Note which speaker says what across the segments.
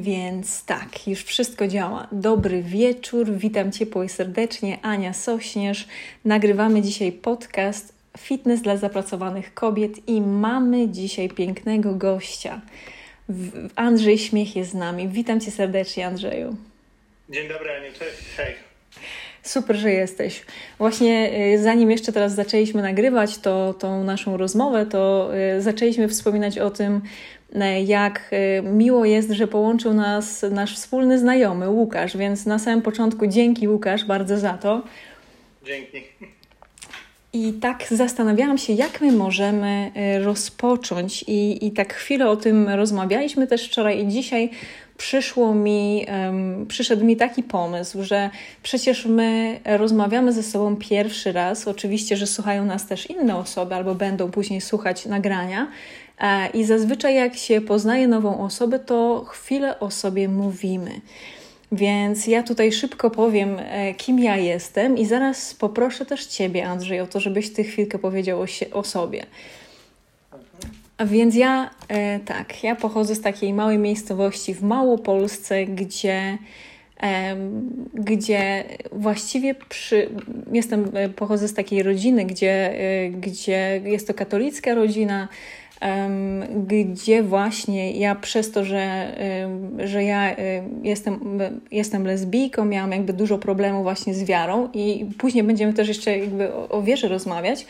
Speaker 1: Więc tak, już wszystko działa. Dobry wieczór, witam Ciepło i serdecznie. Ania Sośnierz. Nagrywamy dzisiaj podcast Fitness dla zapracowanych kobiet i mamy dzisiaj pięknego gościa. Andrzej Śmiech jest z nami. Witam Cię serdecznie, Andrzeju.
Speaker 2: Dzień dobry, Aniu. Cześć. Hej.
Speaker 1: Super, że jesteś. Właśnie y, zanim jeszcze teraz zaczęliśmy nagrywać to, tą naszą rozmowę, to y, zaczęliśmy wspominać o tym, jak miło jest, że połączył nas nasz wspólny znajomy Łukasz, więc na samym początku dzięki Łukasz bardzo za to.
Speaker 2: Dzięki.
Speaker 1: I tak zastanawiałam się, jak my możemy rozpocząć, i, i tak chwilę o tym rozmawialiśmy też wczoraj i dzisiaj przyszło mi, um, przyszedł mi taki pomysł, że przecież my rozmawiamy ze sobą pierwszy raz. Oczywiście, że słuchają nas też inne osoby albo będą później słuchać nagrania. E, I zazwyczaj, jak się poznaje nową osobę, to chwilę o sobie mówimy. Więc ja tutaj szybko powiem, e, kim ja jestem, i zaraz poproszę też Ciebie, Andrzej, o to, żebyś Ty chwilkę powiedział o, się, o sobie. A więc ja, e, tak, ja pochodzę z takiej małej miejscowości w Małopolsce, gdzie, gdzie właściwie przy, jestem, pochodzę z takiej rodziny, gdzie, gdzie jest to katolicka rodzina, gdzie właśnie ja przez to, że, że ja jestem, jestem lesbijką, miałam jakby dużo problemów właśnie z wiarą i później będziemy też jeszcze jakby o, o wierze rozmawiać,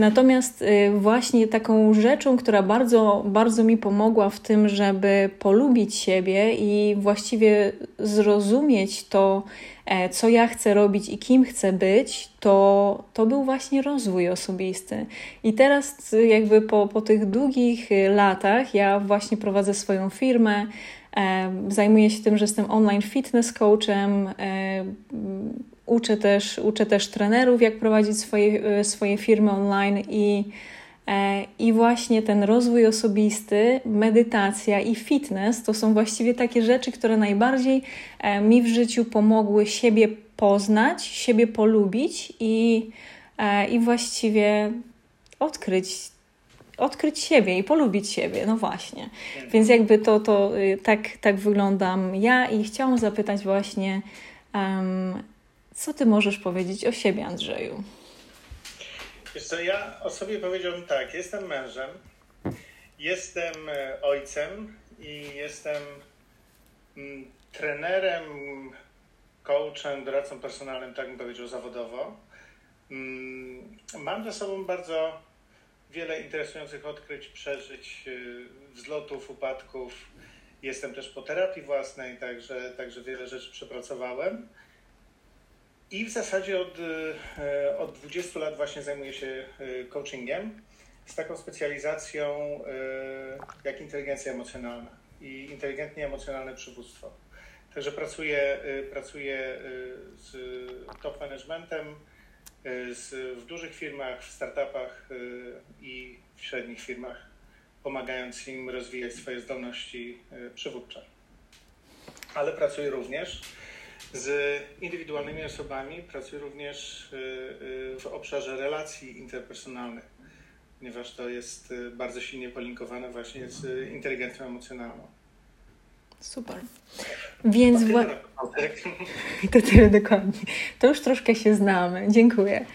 Speaker 1: Natomiast y, właśnie taką rzeczą, która bardzo, bardzo mi pomogła w tym, żeby polubić siebie i właściwie zrozumieć to, co ja chcę robić i kim chcę być, to, to był właśnie rozwój osobisty. I teraz, y, jakby po, po tych długich y, latach, ja właśnie prowadzę swoją firmę. E, zajmuję się tym, że jestem online fitness coachem e, Uczę też, uczę też trenerów, jak prowadzić swoje, e, swoje firmy online i, e, i właśnie ten rozwój osobisty, medytacja i fitness to są właściwie takie rzeczy, które najbardziej e, mi w życiu pomogły siebie poznać, siebie polubić i, i właściwie odkryć odkryć siebie i polubić siebie, no właśnie. Więc jakby to, to tak, tak wyglądam ja i chciałam zapytać właśnie, um, co ty możesz powiedzieć o siebie, Andrzeju?
Speaker 2: Wiesz co, ja o sobie powiedziałbym tak, jestem mężem, jestem e, ojcem i jestem mm, trenerem, coachem, doradcą personalnym, tak bym powiedział, zawodowo. Mm, mam za sobą bardzo wiele interesujących odkryć, przeżyć, e, wzlotów, upadków. Jestem też po terapii własnej, także, także wiele rzeczy przepracowałem. I w zasadzie od, e, od 20 lat właśnie zajmuję się e, coachingiem z taką specjalizacją e, jak inteligencja emocjonalna i inteligentnie emocjonalne przywództwo. Także pracuję, pracuję z top managementem z, w dużych firmach, w startupach i w średnich firmach, pomagając im rozwijać swoje zdolności przywódcze. Ale pracuję również z indywidualnymi osobami pracuję również y, y, w obszarze relacji interpersonalnych, ponieważ to jest y, bardzo silnie polinkowane właśnie z inteligencją emocjonalną.
Speaker 1: Super. Więc to to tyle dokładnie. To już troszkę się znamy. Dziękuję.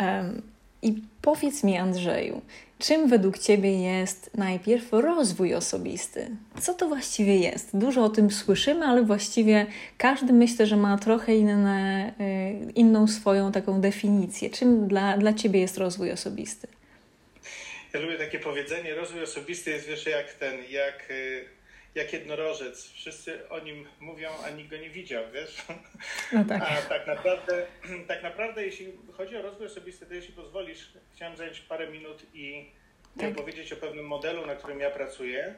Speaker 1: Um, I powiedz mi, Andrzeju, Czym według Ciebie jest najpierw rozwój osobisty? Co to właściwie jest? Dużo o tym słyszymy, ale właściwie każdy myślę, że ma trochę inne, y, inną swoją taką definicję. Czym dla, dla Ciebie jest rozwój osobisty?
Speaker 2: Ja lubię takie powiedzenie, rozwój osobisty jest wiesz jak ten, jak y, jak jednorożec. Wszyscy o nim mówią, a nikt go nie widział, wiesz? No tak. A tak naprawdę, tak naprawdę, jeśli chodzi o rozwój osobisty, to jeśli pozwolisz, chciałem zająć parę minut i tak. powiedzieć o pewnym modelu, na którym ja pracuję.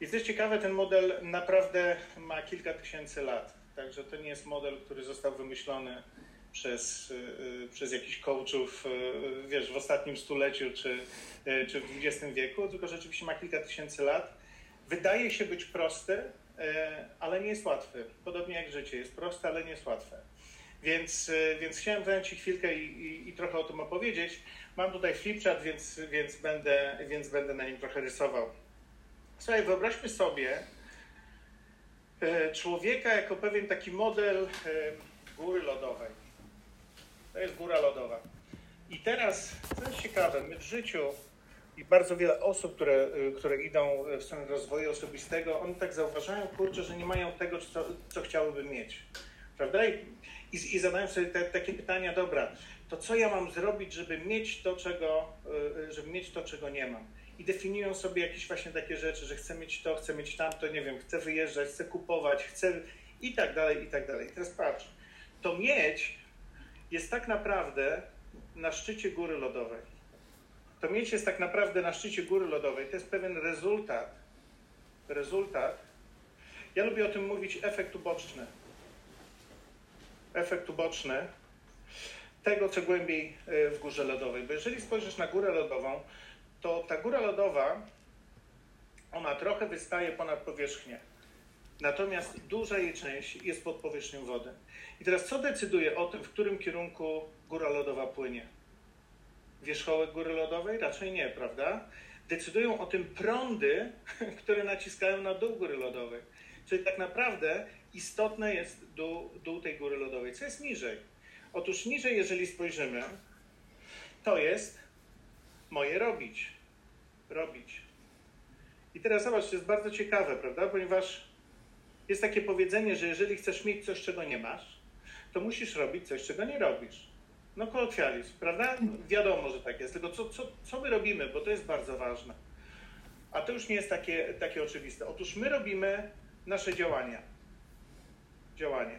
Speaker 2: I to jest ciekawe, ten model naprawdę ma kilka tysięcy lat. Także to nie jest model, który został wymyślony przez, y, przez jakichś coachów, y, wiesz, w ostatnim stuleciu czy, y, czy w XX wieku, tylko rzeczywiście ma kilka tysięcy lat wydaje się być prosty, e, ale nie jest łatwy. Podobnie jak życie, jest proste, ale nie jest łatwe. Więc, e, więc chciałem zająć Ci chwilkę i, i, i, trochę o tym opowiedzieć. Mam tutaj flipchart, więc, więc, będę, więc będę na nim trochę rysował. Słuchaj, wyobraźmy sobie, e, człowieka jako pewien taki model góry lodowej. To jest góra lodowa. I teraz, co jest ciekawe, my w życiu i bardzo wiele osób, które, które idą w stronę rozwoju osobistego, one tak zauważają, kurczę, że nie mają tego, co, co chciałyby mieć. Prawda? I, i zadają sobie te, takie pytania, dobra, to co ja mam zrobić, żeby mieć to, czego, żeby mieć to, czego nie mam? i definiują sobie jakieś właśnie takie rzeczy, że chcę mieć to, chcę mieć tamto, nie wiem, chcę wyjeżdżać, chcę kupować, chcę i tak dalej, i tak dalej. teraz patrz, to mieć jest tak naprawdę na szczycie góry lodowej. To mieć jest tak naprawdę na szczycie góry lodowej. To jest pewien rezultat. Rezultat. Ja lubię o tym mówić efekt uboczny. Efekt uboczny tego, co głębiej e, w górze lodowej. Bo jeżeli spojrzysz na górę lodową, to ta góra lodowa, ona trochę wystaje ponad powierzchnię. Natomiast duża jej część jest pod powierzchnią wody. I teraz co decyduje o tym, w którym kierunku góra lodowa płynie? Wierzchołek góry lodowej? Raczej nie, prawda? Decydują o tym prądy, które naciskają na dół góry lodowej. Czyli tak naprawdę istotne jest dół, dół tej góry lodowej. Co jest niżej? Otóż niżej, jeżeli spojrzymy, to jest moje robić. Robić. I teraz zobacz, to jest bardzo ciekawe, prawda? Ponieważ jest takie powiedzenie, że jeżeli chcesz mieć coś, czego nie masz, to musisz robić coś, czego nie robisz. No kolokwializm, prawda? Wiadomo, że tak jest. Tylko co, co, co my robimy, bo to jest bardzo ważne. A to już nie jest takie, takie oczywiste. Otóż my robimy nasze działania. Działanie.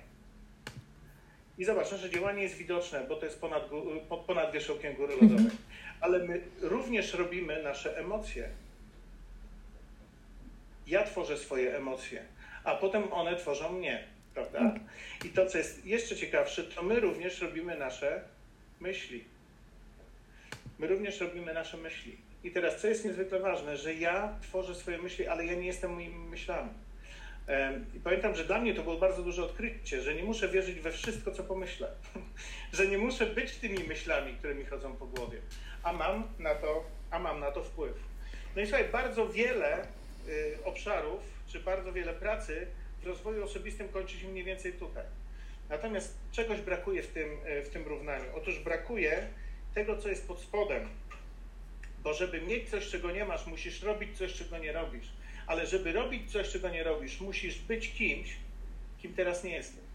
Speaker 2: I zobacz, nasze działanie jest widoczne, bo to jest ponad, ponad wierzchołkiem góry lodowej ale my również robimy nasze emocje. Ja tworzę swoje emocje, a potem one tworzą mnie, prawda? Tak. I to, co jest jeszcze ciekawsze, to my również robimy nasze myśli. My również robimy nasze myśli. I teraz, co jest niezwykle ważne, że ja tworzę swoje myśli, ale ja nie jestem moimi myślami. I pamiętam, że dla mnie to było bardzo duże odkrycie, że nie muszę wierzyć we wszystko, co pomyślę, że nie muszę być tymi myślami, które mi chodzą po głowie, a mam na to, a mam na to wpływ. No i słuchaj, bardzo wiele y, obszarów, czy bardzo wiele pracy w rozwoju osobistym kończy się mniej więcej tutaj. Natomiast czegoś brakuje w tym, y, w tym równaniu. Otóż brakuje tego, co jest pod spodem. Bo żeby mieć coś, czego nie masz, musisz robić coś, czego nie robisz. Ale żeby robić coś, czego nie robisz, musisz być kimś, kim teraz nie jesteś.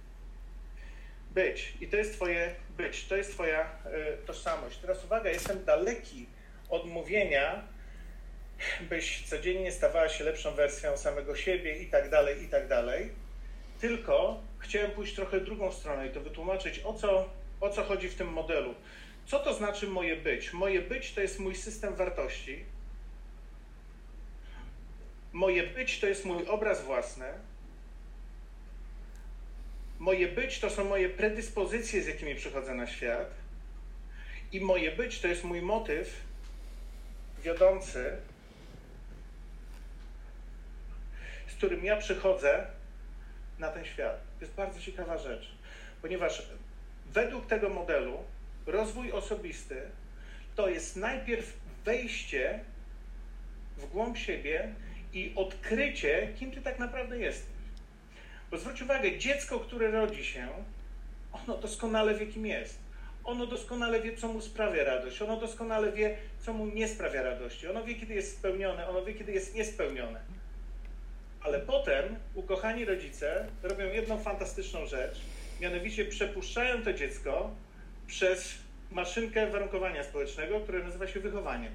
Speaker 2: Być. I to jest Twoje być, to jest Twoja y, tożsamość. Teraz uwaga, jestem daleki od mówienia, byś codziennie stawała się lepszą wersją samego siebie i tak dalej, i tak dalej. Tylko chciałem pójść trochę drugą stronę i to wytłumaczyć, o co, o co chodzi w tym modelu. Co to znaczy moje być? Moje być to jest mój system wartości. Moje być to jest mój obraz własny Moje być to są moje predyspozycje, z jakimi przychodzę na świat. I moje być to jest mój motyw wiodący, z którym ja przychodzę na ten świat. To jest bardzo ciekawa rzecz, ponieważ według tego modelu rozwój osobisty to jest najpierw wejście w głąb siebie i odkrycie, kim ty tak naprawdę jesteś. Bo zwróć uwagę, dziecko, które rodzi się, ono doskonale wie, kim jest. Ono doskonale wie, co mu sprawia radość. Ono doskonale wie, co mu nie sprawia radości. Ono wie, kiedy jest spełnione, ono wie, kiedy jest niespełnione. Ale potem ukochani rodzice robią jedną fantastyczną rzecz, mianowicie przepuszczają to dziecko przez maszynkę warunkowania społecznego, które nazywa się wychowaniem.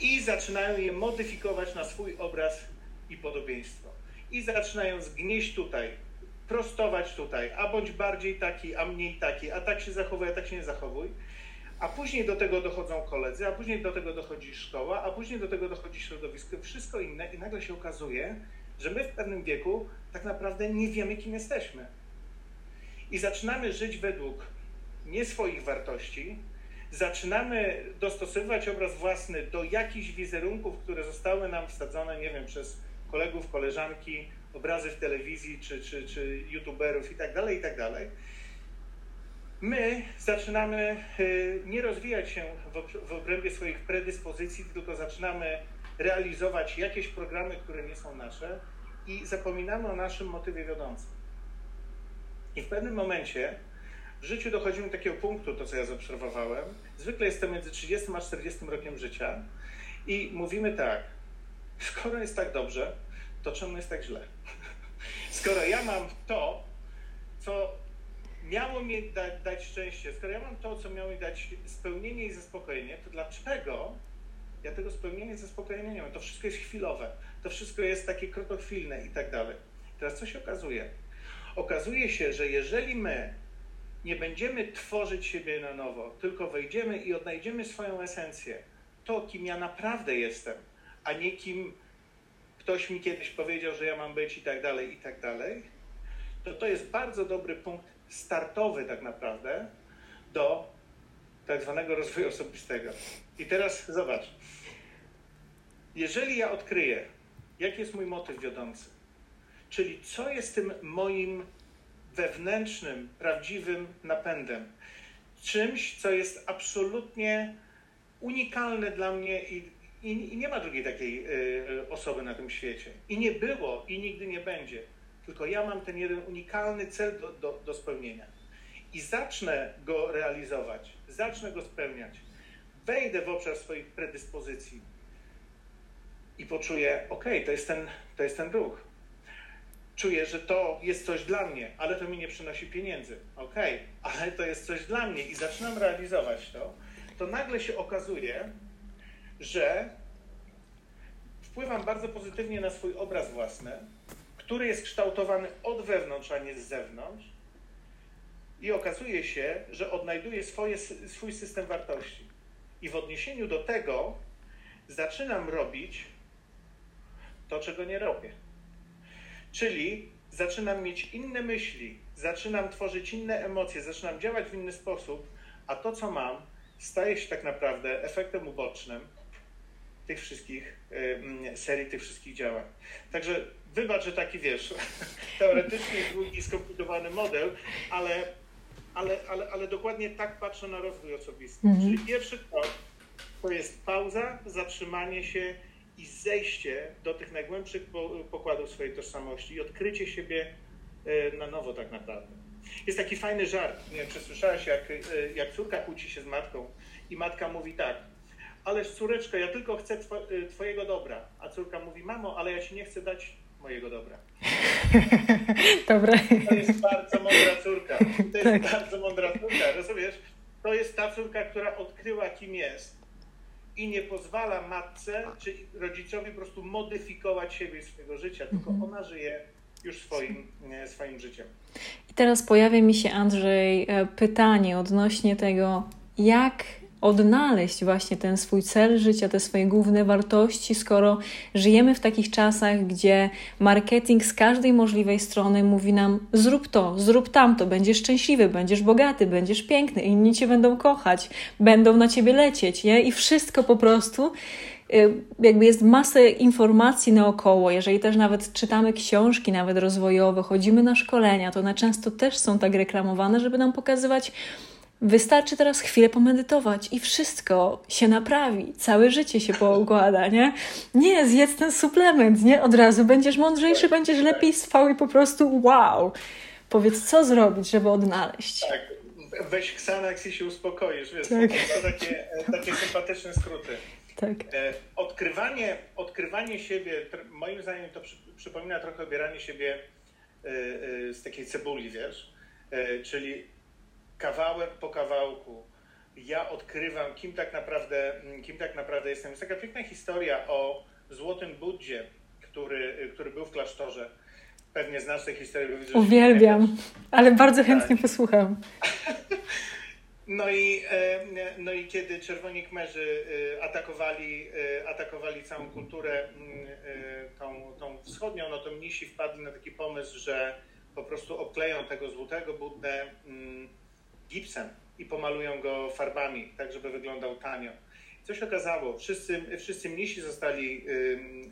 Speaker 2: I zaczynają je modyfikować na swój obraz i podobieństwo i zaczynają zgnieść tutaj, prostować tutaj, a bądź bardziej taki, a mniej taki, a tak się zachowuj, a tak się nie zachowuj. A później do tego dochodzą koledzy, a później do tego dochodzi szkoła, a później do tego dochodzi środowisko, wszystko inne i nagle się okazuje, że my w pewnym wieku tak naprawdę nie wiemy, kim jesteśmy. I zaczynamy żyć według nie swoich wartości, zaczynamy dostosowywać obraz własny do jakichś wizerunków, które zostały nam wsadzone, nie wiem, przez kolegów, koleżanki, obrazy w telewizji, czy, czy, czy youtuberów i tak dalej, i tak dalej. My zaczynamy y, nie rozwijać się w obrębie swoich predyspozycji, tylko zaczynamy realizować jakieś programy, które nie są nasze i zapominamy o naszym motywie wiodącym. I w pewnym momencie w życiu dochodzimy do takiego punktu, to co ja zaobserwowałem. Zwykle jest to między 30 a 40 rokiem życia i mówimy tak, skoro jest tak dobrze, to czemu jest tak źle? Skoro ja mam to, co miało mi dać, dać szczęście, skoro ja mam to, co miało mi dać spełnienie i zaspokojenie, to dlaczego ja tego spełnienia i zaspokojenia nie mam? To wszystko jest chwilowe, to wszystko jest takie krótkochwilne i tak dalej. Teraz co się okazuje? Okazuje się, że jeżeli my nie będziemy tworzyć siebie na nowo, tylko wejdziemy i odnajdziemy swoją esencję, to kim ja naprawdę jestem, a nie kim ktoś mi kiedyś powiedział, że ja mam być i tak dalej, i tak dalej, to to jest bardzo dobry punkt startowy tak naprawdę do tak zwanego rozwoju osobistego. I teraz zobacz. Jeżeli ja odkryję, jaki jest mój motyw wiodący, czyli co jest tym moim wewnętrznym, prawdziwym napędem, czymś, co jest absolutnie unikalne dla mnie i, i, i nie ma drugiej takiej y, osoby na tym świecie. I nie było i nigdy nie będzie. Tylko ja mam ten jeden unikalny cel do, do, do spełnienia. I zacznę go realizować, zacznę go spełniać. Wejdę w obszar swoich predyspozycji i poczuję, ok, to jest ten, to jest ten ruch. Czuję, że to jest coś dla mnie, ale to mi nie przynosi pieniędzy. Ok, ale to jest coś dla mnie i zaczynam realizować to, to nagle się okazuje, że wpływam bardzo pozytywnie na swój obraz własny, który jest kształtowany od wewnątrz, a nie z zewnątrz. I okazuje się, że odnajduję swoje, swój system wartości. I w odniesieniu do tego zaczynam robić to, czego nie robię. Czyli zaczynam mieć inne myśli, zaczynam tworzyć inne emocje, zaczynam działać w inny sposób, a to, co mam, staje się tak naprawdę efektem ubocznym tych wszystkich serii, tych wszystkich działań. Także wybacz, że taki wiesz, teoretycznie długi, skomplikowany model, ale, ale, ale, ale dokładnie tak patrzę na rozwój osobisty. Mhm. Czyli pierwszy krok to jest pauza, zatrzymanie się i zejście do tych najgłębszych pokładów swojej tożsamości i odkrycie siebie e, na nowo tak naprawdę. Jest taki fajny żart, nie wiem, czy słyszałeś, jak, e, jak córka kłóci się z matką i matka mówi tak, ależ córeczko, ja tylko chcę e, twojego dobra, a córka mówi, mamo, ale ja ci nie chcę dać mojego dobra.
Speaker 1: Dobre.
Speaker 2: To jest bardzo mądra córka. To jest tak. bardzo mądra córka, rozumiesz? To jest ta córka, która odkryła, kim jest i nie pozwala matce czy rodzicowi po prostu modyfikować siebie i swojego życia, tylko mhm. ona żyje już swoim, swoim życiem.
Speaker 1: I teraz pojawia mi się, Andrzej, e, pytanie odnośnie tego, jak odnaleźć właśnie ten swój cel życia, te swoje główne wartości, skoro żyjemy w takich czasach, gdzie marketing z każdej możliwej strony mówi nam: zrób to, zrób tamto, będziesz szczęśliwy, będziesz bogaty, będziesz piękny, inni cię będą kochać, będą na ciebie lecieć, nie? I wszystko po prostu y, jakby jest masę informacji naokoło, jeżeli też nawet czytamy książki, nawet rozwojowe, chodzimy na szkolenia, to one często też są tak reklamowane, żeby nam pokazywać Wystarczy teraz chwilę pomedytować i wszystko się naprawi, całe życie się poukłada, nie? Nie, zjedz ten suplement, nie? Od razu będziesz mądrzejszy, będziesz lepiej spał i po prostu wow. Powiedz, co zrobić, żeby odnaleźć.
Speaker 2: Tak, weź Xanax i się uspokoisz, wiesz, tak. to takie, takie sympatyczne skróty.
Speaker 1: Tak.
Speaker 2: E, odkrywanie, odkrywanie siebie, moim zdaniem to przy, przypomina trochę obieranie siebie e, e, z takiej cebuli, wiesz, czyli kawałek po kawałku ja odkrywam, kim tak naprawdę, kim tak naprawdę jestem. Jest taka piękna historia o złotym Buddzie, który, który był w klasztorze. Pewnie znasz tę historię.
Speaker 1: Widzę, Uwielbiam, ale bardzo chętnie tak. posłucham.
Speaker 2: No i, e, no i kiedy czerwoni kmerzy e, atakowali, e, atakowali całą kulturę tą, tą wschodnią, no to mnisi wpadli na taki pomysł, że po prostu okleją tego złotego Buddę gipsem i pomalują go farbami, tak żeby wyglądał tanio. Co się okazało? Wszyscy, wszyscy mnisi zostali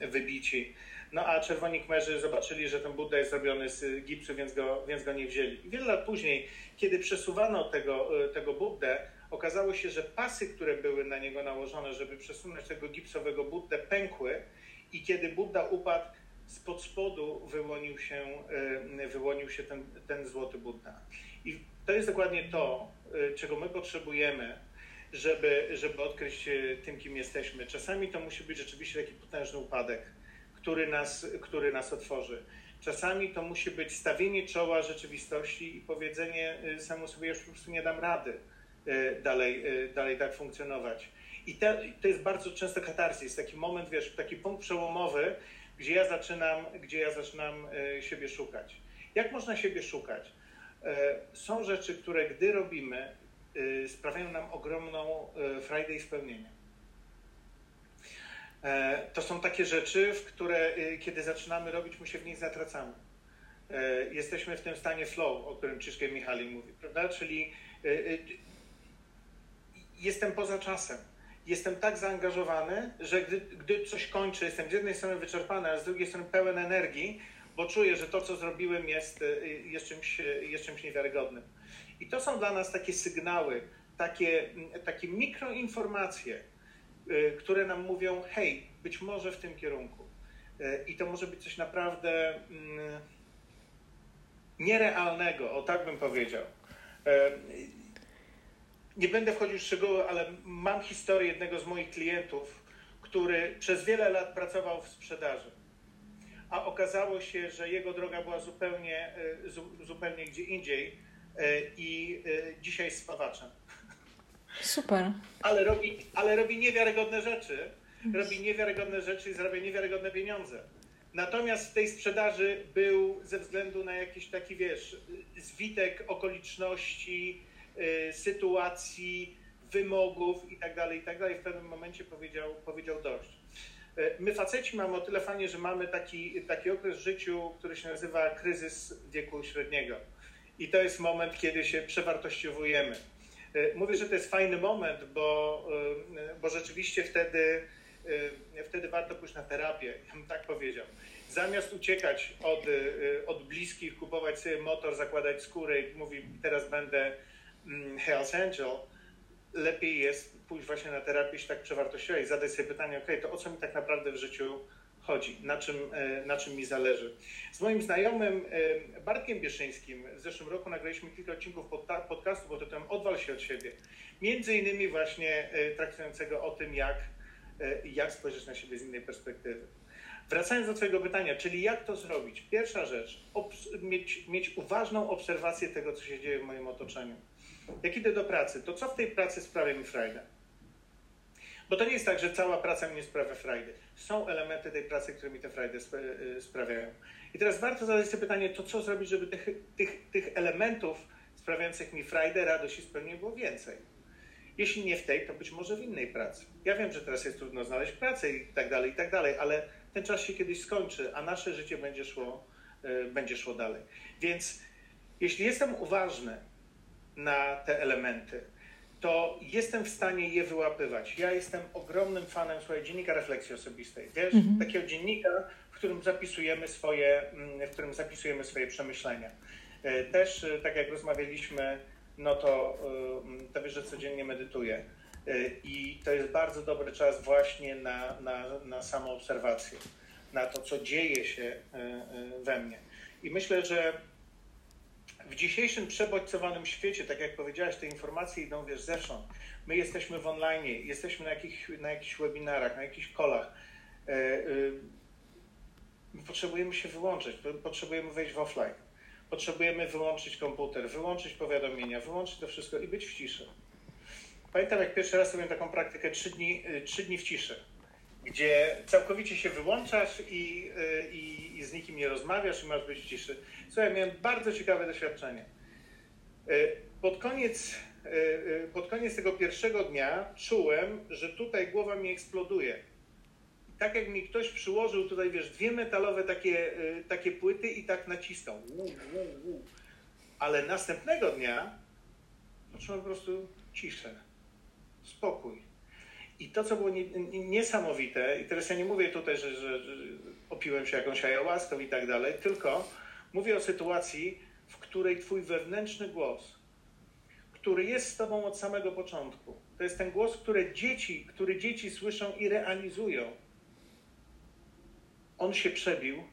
Speaker 2: wybici, no a czerwoni kmerzy zobaczyli, że ten Buddha jest zrobiony z gipsu, więc go, więc go nie wzięli. I wiele lat później, kiedy przesuwano tego, y, tego Buddę, okazało się, że pasy, które były na niego nałożone, żeby przesunąć tego gipsowego Buddę, pękły i kiedy Buddha upadł, spod spodu wyłonił się, wyłonił się ten, ten złoty Buddha. I to jest dokładnie to, czego my potrzebujemy, żeby, żeby odkryć tym, kim jesteśmy. Czasami to musi być rzeczywiście taki potężny upadek, który nas, który nas otworzy. Czasami to musi być stawienie czoła rzeczywistości i powiedzenie samo sobie, już po prostu nie dam rady dalej, dalej tak funkcjonować. I te, to jest bardzo często katarzis, taki moment, wiesz, taki punkt przełomowy, gdzie ja zaczynam, gdzie ja zaczynam e, siebie szukać. Jak można siebie szukać? E, są rzeczy, które gdy robimy, e, sprawiają nam ogromną frajdę i spełnienie. To są takie rzeczy, w które kiedy zaczynamy robić, my się w nich zatracamy. Jesteśmy w tym stanie flow, o którym Krzysztof Michali mówi, prawda? Czyli jestem poza czasem jestem tak zaangażowany, że gdy, gdy coś kończę, jestem z jednej strony wyczerpany, a z drugiej strony pełen energii, bo czuję, że to, co zrobiłem, jest, y, jest, czymś, jest czymś niewiarygodnym. I to są dla nas takie sygnały, takie, takie mikroinformacje, y, które nam mówią: hej, być może w tym kierunku. Y, I to może być coś naprawdę mm, nierealnego, o tak bym powiedział nie będę wchodził w szczegóły, ale mam historię jednego z moich klientów, który przez wiele lat pracował w sprzedaży. A okazało się, że jego droga była zupełnie, e, zupełnie gdzie indziej e, i e, dzisiaj jest spawaczem.
Speaker 1: Super.
Speaker 2: Ale robi, ale robi niewiarygodne rzeczy. Robi niewiarygodne rzeczy i zarabia niewiarygodne pieniądze. Natomiast w tej sprzedaży był ze względu na jakiś taki, wiesz, zwitek okoliczności, sytuacji, wymogów itd., tak itd. Tak w pewnym momencie powiedział, powiedział dość. Y, my faceci mamy o tyle fajnie, że mamy taki, taki okres w życiu, który się nazywa kryzys wieku średniego. I to jest moment, kiedy się przewartościowujemy. Y, mówię, że to jest fajny moment, bo, bo rzeczywiście wtedy, wtedy warto pójść na terapię, ja bym tak powiedział. Zamiast uciekać od, od bliskich, kupować sobie motor, zakładać skórę i mówi, teraz będę Hells Angel, lepiej jest pójść właśnie na terapię się tak przewartościować i zadać sobie pytanie, ok, to o co mi tak naprawdę w życiu chodzi, na czym, e, na czym mi zależy. Z moim znajomym e, Bartkiem Bieszyńskim w zeszłym roku nagraliśmy kilka odcinków podcastu pod tytułem Odwal się od siebie. Między innymi właśnie e, traktującego o tym, jak, jak spojrzeć na siebie z innej perspektywy. Wracając do Twojego pytania, czyli jak to zrobić? Pierwsza rzecz, mieć, mieć uważną obserwację tego, co się dzieje w moim otoczeniu jak idę do pracy, to co w tej pracy sprawia mi frajdę? Bo to nie jest tak, że cała praca mi nie sprawia frajdy. Są elementy tej pracy, które mi tę frajdę y, sprawiają. I teraz warto zadać sobie pytanie, to co zrobić, żeby tych, tych, tych elementów sprawiających mi frajdę, radość i spełnienie było więcej. Jeśli nie w tej, to być może w innej pracy. Ja wiem, że teraz jest trudno znaleźć pracę i tak dalej, i tak dalej, ale ten czas się kiedyś skończy, a nasze życie będzie szło, y, będzie szło dalej. Więc jeśli jestem uważny na te elementy, to jestem w stanie je wyłapywać. Ja jestem ogromnym fanem słuchaj, dziennika refleksji osobistej. Wiesz, mhm. takiego dziennika, w którym zapisujemy swoje, mm, w którym zapisujemy swoje przemyślenia. E, też, e, tak jak rozmawialiśmy, no to, e, to wiesz, że codziennie medytuję. I to jest bardzo dobry czas właśnie na, na, na samoobserwację, na to, co dzieje się we mnie. I myślę, że w dzisiejszym przebodźcowanym świecie, tak jak powiedziałaś, te informacje idą, wiesz, zewsząd. My jesteśmy w online, jesteśmy na jakichś, na webinarach, na jakichś kolach. E, e, my potrzebujemy się wyłączyć, potrzebujemy wejść w offline. Potrzebujemy wyłączyć komputer, wyłączyć powiadomienia, wyłączyć to wszystko i być w ciszy. Pamiętam, jak pierwszy raz robiłem taką praktykę trzy dni, e, trzy dni w ciszy, gdzie całkowicie się wyłączasz i, i, i z nikim nie rozmawiasz i masz być w ciszy. Słuchaj, miałem bardzo ciekawe doświadczenie. E, pod koniec, e, pod koniec tego pierwszego dnia czułem, że tutaj głowa mi eksploduje. Tak jak mi ktoś przyłożył tutaj, wiesz, dwie metalowe takie, takie płyty i tak nacisnął. Ale następnego dnia poczułem po prostu ciszę, spokój. I to, co było niesamowite, i teraz ja nie mówię tutaj, że, że, opiłem się jakąś ayahuaską i tak dalej, tylko Mówię o sytuacji, w której Twój wewnętrzny głos, który jest z Tobą od samego początku, to jest ten głos, który dzieci, który dzieci słyszą i realizują. On się przebił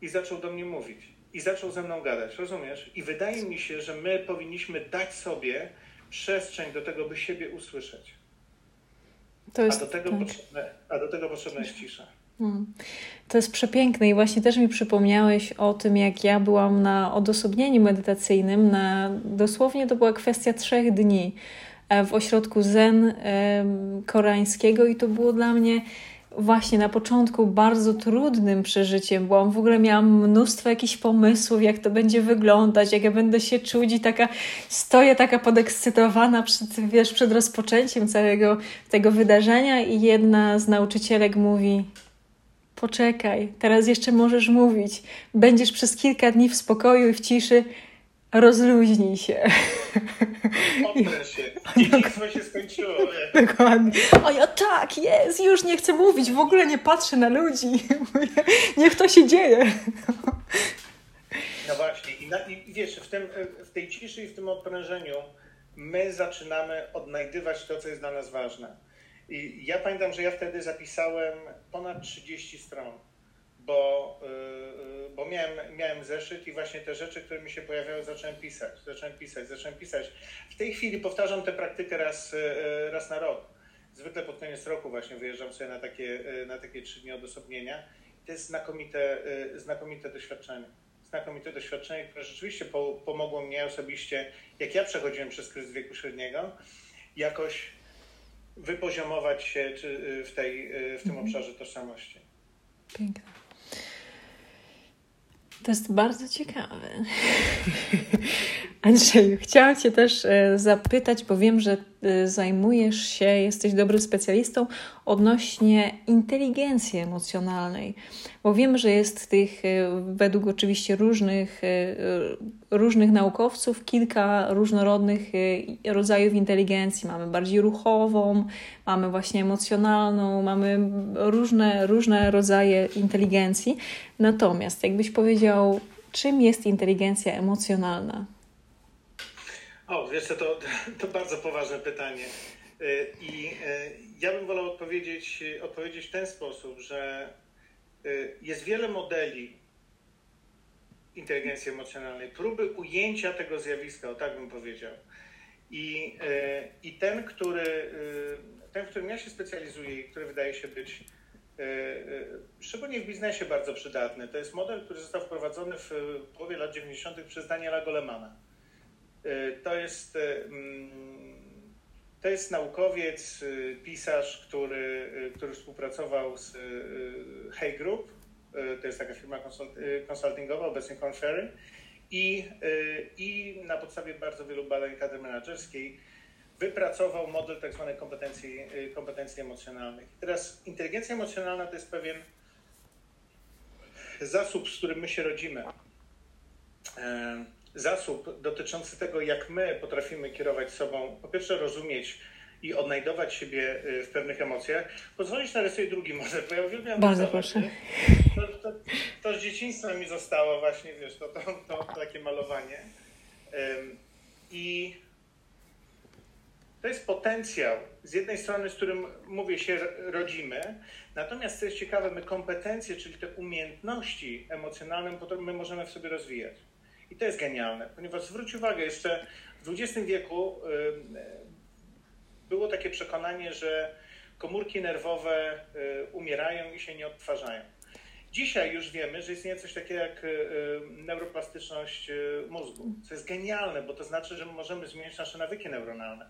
Speaker 2: i zaczął do mnie mówić. I zaczął ze mną gadać, rozumiesz? I wydaje mi się, że my powinniśmy dać sobie przestrzeń do tego, by siebie usłyszeć. Jest, a, do tego tak. potrzebne, a do tego potrzebna jest cisza. Hmm.
Speaker 1: To jest przepiękne i właśnie też mi przypomniałeś o tym, jak ja byłam na odosobnieniu medytacyjnym. Na, dosłownie to była kwestia trzech dni e, w ośrodku Zen koreańskiego i to było dla mnie właśnie na początku bardzo trudnym przeżyciem, bo w ogóle miałam mnóstwo jakichś pomysłów, jak to będzie wyglądać, jak ja będę się czuć i taka stoję taka podekscytowana przed, wiesz, przed rozpoczęciem całego tego wydarzenia i jedna z nauczycielek mówi poczekaj, teraz jeszcze możesz mówić, będziesz przez kilka dni w spokoju i w ciszy, rozluźnij się.
Speaker 2: Odpręż się. Dzieciństwo się skończyło.
Speaker 1: Dokładnie. O ja tak, jest, już nie chcę mówić, w ogóle nie patrzę na ludzi. Niech to się dzieje.
Speaker 2: No właśnie. I, na, i wiesz, w, tym, w tej ciszy i w tym odprężeniu my zaczynamy odnajdywać to, co jest dla nas ważne. I ja pamiętam, że ja wtedy zapisałem ponad 30 stron bo, y, y, bo miałem, miałem zeszyt i właśnie te rzeczy, które mi się pojawiały, zacząłem pisać, zacząłem pisać, zacząłem pisać. W tej chwili powtarzam tę praktykę raz, y, raz na rok. Zwykle pod koniec roku właśnie wyjeżdżam sobie na takie, na takie trzy dni odosobnienia. To jest znakomite, znakomite doświadczenie. Znakomite doświadczenie, które rzeczywiście po, pomogło mnie osobiście, jak ja przechodziłem przez kryzys wieku średniego, jakoś wypoziomować się w, tej, w tym mhm. obszarze tożsamości.
Speaker 1: Piękne. To jest bardzo ciekawe. Andrzeju, chciałam Cię też e, zapytać, bo wiem, że zajmujesz się, jesteś dobrym specjalistą odnośnie inteligencji emocjonalnej, bo wiem, że jest tych, e, według oczywiście różnych, różnych naukowców, kilka różnorodnych rodzajów inteligencji. Mamy bardziej ruchową, mamy właśnie emocjonalną, mamy różne, różne rodzaje inteligencji. Natomiast, jakbyś powiedział, czym jest inteligencja emocjonalna?
Speaker 2: O, wiesz to, to bardzo poważne pytanie. Y, I y, ja bym wolał odpowiedzieć, odpowiedzieć w ten sposób, że y, jest wiele modeli inteligencji emocjonalnej, próby ujęcia tego zjawiska, o tak bym powiedział. I, i ten, który, ten, w którym ja się specjalizuję i który wydaje się być szczególnie w biznesie bardzo przydatny, to jest model, który został wprowadzony w połowie lat 90. przez Daniela Golemana. E, to jest, e, mm, to jest naukowiec, e, pisarz, który, który współpracował z Hey Group, to jest taka firma konsultingowa, obecnie Conferry, i, i na podstawie bardzo wielu badań kadry menedżerskiej wypracował model tak zwanej kompetencji, kompetencji emocjonalnych. Teraz inteligencja emocjonalna to jest pewien zasób, z którym my się rodzimy zasób dotyczący tego, jak my potrafimy kierować sobą, po pierwsze rozumieć i odnajdować siebie y, w pewnych emocjach. Pozwolić narysuję drugi może, bo ja uwielbiam
Speaker 1: Bardzo proszę.
Speaker 2: To, to, to, z dzieciństwa mi zostało właśnie, wiesz, to, to, to takie malowanie. I to jest potencjał, z jednej strony, z którym, mówię, się rodzimy, natomiast co jest ciekawe, my kompetencje, czyli te umiejętności emocjonalne, my możemy w sobie rozwijać. I to jest genialne, ponieważ zwróć uwagę, jeszcze w XX wieku było takie przekonanie, że komórki nerwowe y, umierają i się nie odtwarzają. Dzisiaj już wiemy, że istnieje coś takiego jak y, y, neuroplastyczność mózgu, co jest genialne, bo to znaczy, że my możemy zmieniać nasze nawyki neuronalne.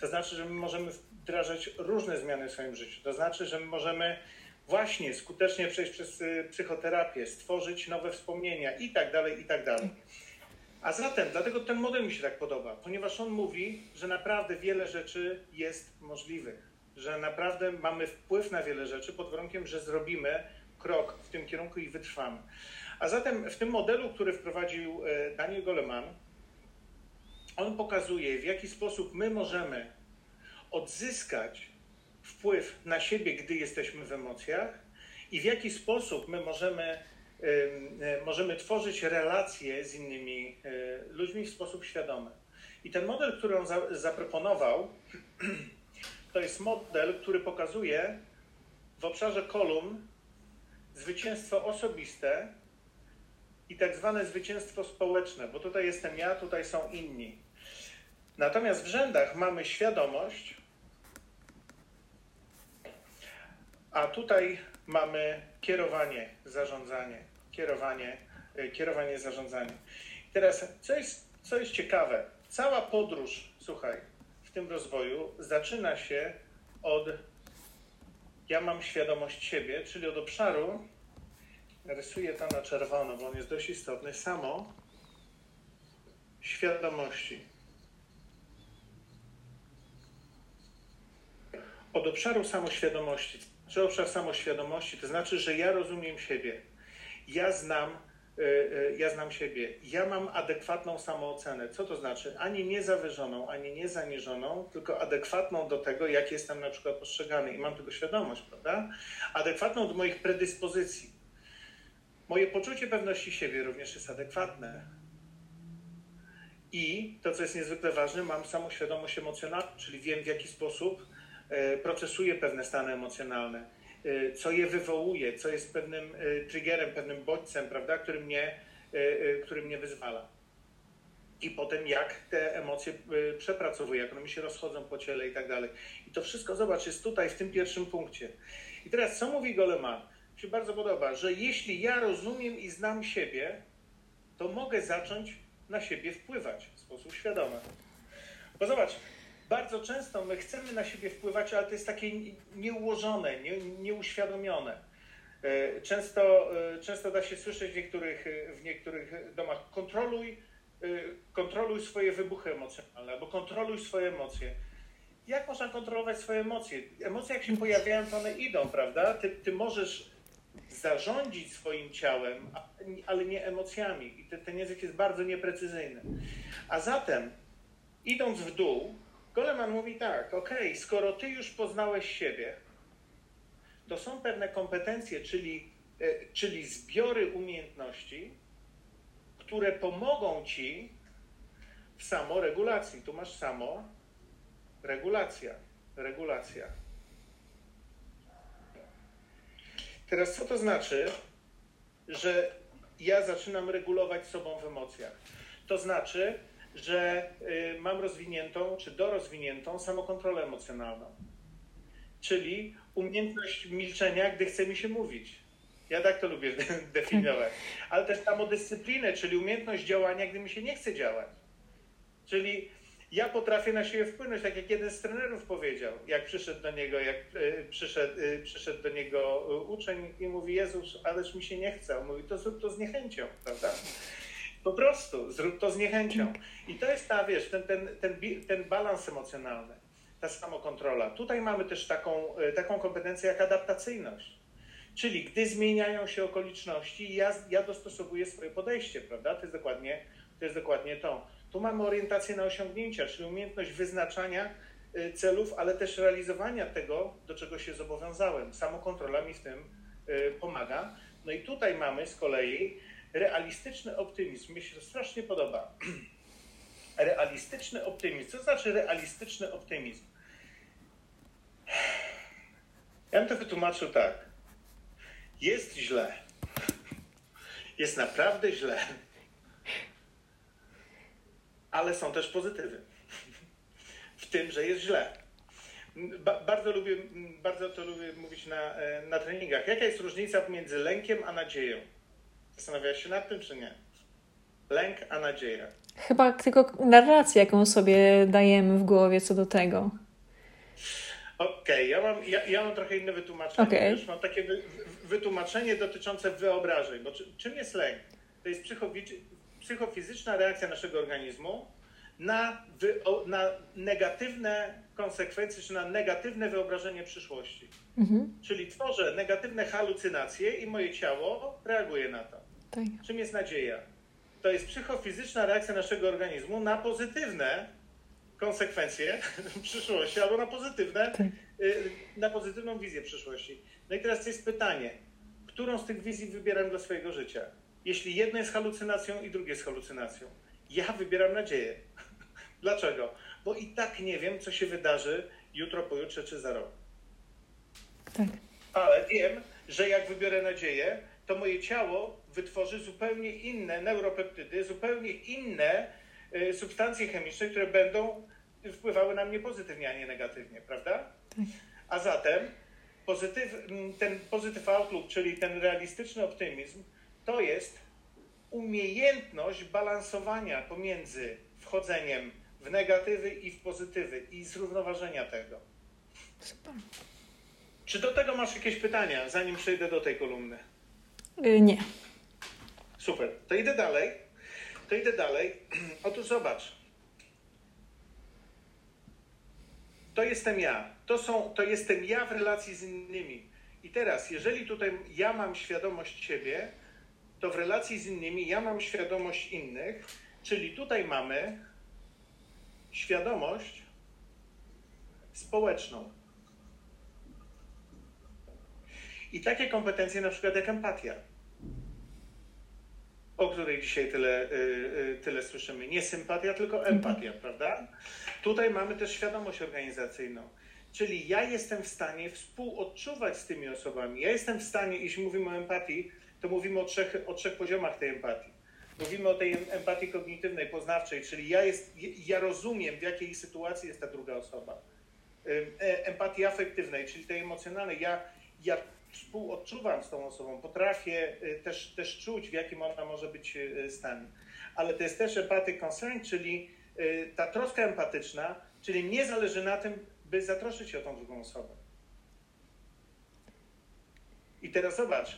Speaker 2: To znaczy, że my możemy wdrażać różne zmiany w swoim życiu. To znaczy, że my możemy właśnie skutecznie przejść przez psychoterapię, stworzyć nowe wspomnienia i tak dalej, i tak dalej. A zatem, dlatego ten model mi się tak podoba, ponieważ on mówi, że naprawdę wiele rzeczy jest możliwych, że naprawdę mamy wpływ na wiele rzeczy pod warunkiem, że zrobimy krok w tym kierunku i wytrwamy. A zatem w tym modelu, który wprowadził e, Daniel Goleman, on pokazuje, w jaki sposób my możemy odzyskać wpływ na siebie, gdy jesteśmy w emocjach i w jaki sposób my możemy E, możemy tworzyć relacje z innymi e, ludźmi w sposób świadomy. I ten model, który on za, zaproponował, to jest model, który pokazuje w obszarze kolumn zwycięstwo osobiste i tak zwane zwycięstwo społeczne, bo tutaj jestem ja, tutaj są inni. Natomiast w rzędach mamy świadomość, a tutaj mamy kierowanie, zarządzanie, kierowanie, e, kierowanie, zarządzanie. Teraz, co jest, co jest ciekawe, cała podróż, słuchaj, w tym rozwoju zaczyna się od ja mam świadomość siebie, czyli od obszaru, rysuję to na czerwono, bo on jest dość istotny, samo świadomości. Od obszaru samoświadomości. Czy obszar samoświadomości to znaczy, że ja rozumiem siebie. Ja znam E, e, ja znam siebie, ja mam adekwatną samoocenę. Co to znaczy? Ani nie zawyżoną, ani nie zaniżoną, tylko adekwatną do tego, jak jestem na przykład postrzegany i mam tego świadomość, prawda? Adekwatną do moich predyspozycji. Moje poczucie pewności siebie również jest adekwatne. I to, co jest niezwykle ważne, mam samoświadomość emocjonalną, czyli wiem, w jaki sposób e, procesuję pewne stany emocjonalne Y, co je wywołuje, co jest pewnym y, triggerem, pewnym bodźcem, prawda, który mnie, który mnie wyzwala. I potem jak te emocje przepracowuję, jak one mi się rozchodzą po ciele i tak dalej. I to wszystko, zobacz, jest tutaj w tym pierwszym punkcie. I teraz co mówi Goleman? Mi się bardzo podoba, że jeśli ja rozumiem i znam siebie, to mogę zacząć na siebie wpływać w sposób świadomy. Bo zobacz, bardzo często my chcemy na siebie wpływać, ale to jest takie nieułożone, nie, nieuświadomione. E, często, e, często da się słyszeć w niektórych, w niektórych domach: kontroluj, e, kontroluj swoje wybuchy emocjonalne albo kontroluj swoje emocje. Jak można kontrolować swoje emocje? Emocje, jak się pojawiają, to one idą, prawda? Ty, ty możesz zarządzić swoim ciałem, ale nie emocjami. I ten, ten język jest bardzo nieprecyzyjny. A zatem, idąc w dół, Goleman mówi tak, ok, skoro ty już poznałeś siebie, to są pewne kompetencje, czyli, e, czyli zbiory umiejętności, które pomogą ci w samoregulacji. Tu masz samo regulacja, regulacja. Teraz co to znaczy, że ja zaczynam regulować sobą w emocjach? To znaczy, że y, mam rozwiniętą, czy dorozwiniętą samokontrolę emocjonalną. Czyli umiejętność milczenia, gdy chce mi się mówić. Ja tak to lubię definiować. Ale też samodyscyplinę, czyli umiejętność działania, gdy mi się nie chce działać. Czyli ja potrafię na siebie wpłynąć, tak jak jeden z trenerów powiedział, jak przyszedł do niego, jak y, przyszedł, y, przyszedł do niego uczeń i mówi, Jezus, ależ mi się nie chce. On mówi, to zrób to z niechęcią, prawda? Po prostu zrób to z niechęcią. I to jest ta, wiesz, ten, ten, ten, ten balans emocjonalny, ta samokontrola. Tutaj mamy też taką, e, taką kompetencję jak adaptacyjność. Czyli gdy zmieniają się okoliczności, ja, ja dostosowuję swoje podejście, prawda? To jest, dokładnie, to jest dokładnie to. Tu mamy orientację na osiągnięcia, czyli umiejętność wyznaczania e, celów, ale też realizowania tego, do czego się zobowiązałem. Samokontrola mi w tym e, pomaga. No i tutaj mamy z kolei realistyczny optymizm. Mi się to strasznie podoba. realistyczny optymizm. Co znaczy realistyczny optymizm? Ja bym to wytłumaczył tak. Jest źle. Jest naprawdę źle. Ale są też pozytywy. W tym, że jest źle. Ba bardzo, lubię, bardzo to lubię mówić na, e, na treningach. Jaka jest różnica pomiędzy lękiem a nadzieją? Zastanawiałeś się nad tym, czy nie? Lęk, a nadzieja.
Speaker 1: Chyba tylko narracja, jaką sobie dajemy w głowie co do tego.
Speaker 2: Okej, okay, ja, mam, ja, ja mam trochę inne wytłumaczenie. Okay. Wiesz, mam takie wy, wytłumaczenie dotyczące wyobrażeń. Bo czy, czym jest lęk? To jest psychofizyczna reakcja naszego organizmu na, wy, na negatywne konsekwencje, czy na negatywne wyobrażenie przyszłości. Mhm. Czyli tworzę negatywne halucynacje i moje ciało reaguje na to. Tak. Czym jest nadzieja? To jest psychofizyczna reakcja naszego organizmu na pozytywne konsekwencje przyszłości albo na pozytywne, tak. Y, na pozytywną wizję przyszłości. No i teraz jest pytanie, którą z tych wizji wybieram dla swojego życia? Jeśli jedno jest halucynacją i drugie jest halucynacją. Ja wybieram nadzieję. Dlaczego? Bo i tak nie wiem, co się wydarzy jutro, pojutrze czy za rok. Tak. Ale wiem, że jak wybiorę nadzieję, to moje ciało wytworzy zupełnie inne neuropeptydy, zupełnie inne y, substancje chemiczne, które będą wpływały na mnie pozytywnie, a nie negatywnie, prawda? Tak. A zatem pozytyw, ten pozytyw outlook, czyli ten realistyczny optymizm, to jest umiejętność balansowania pomiędzy wchodzeniem w negatywy i w pozytywy i zrównoważenia tego. Super. Czy do tego masz jakieś pytania, zanim przejdę do tej kolumny?
Speaker 1: Yy, nie.
Speaker 2: Super. To idę dalej. To idę dalej. Otóż zobacz. To jestem ja. To, są, to jestem ja w relacji z innymi. I teraz, jeżeli tutaj ja mam świadomość siebie, to w relacji z innymi ja mam świadomość innych, czyli tutaj mamy świadomość społeczną. I takie kompetencje, na przykład jak empatia, o której dzisiaj tyle, y, y, tyle słyszymy. Nie sympatia, tylko empatia, prawda? Tutaj mamy też świadomość organizacyjną. Czyli ja jestem w stanie współodczuwać z tymi osobami. Ja jestem w stanie, jeśli mówimy o empatii, to mówimy o trzech, o trzech poziomach tej empatii. Mówimy o tej empatii kognitywnej, poznawczej, czyli ja, jest, ja rozumiem, w jakiej sytuacji jest ta druga osoba. E, empatii afektywnej, czyli tej emocjonalnej. Ja, ja współodczuwam z tą osobą, potrafię y, też, też czuć, w jakim ona może być y, stanie. Ale to jest też empaty concern, czyli y, ta troska empatyczna, czyli nie zależy na tym, by zatroszczyć się o tą drugą osobę. I teraz zobacz,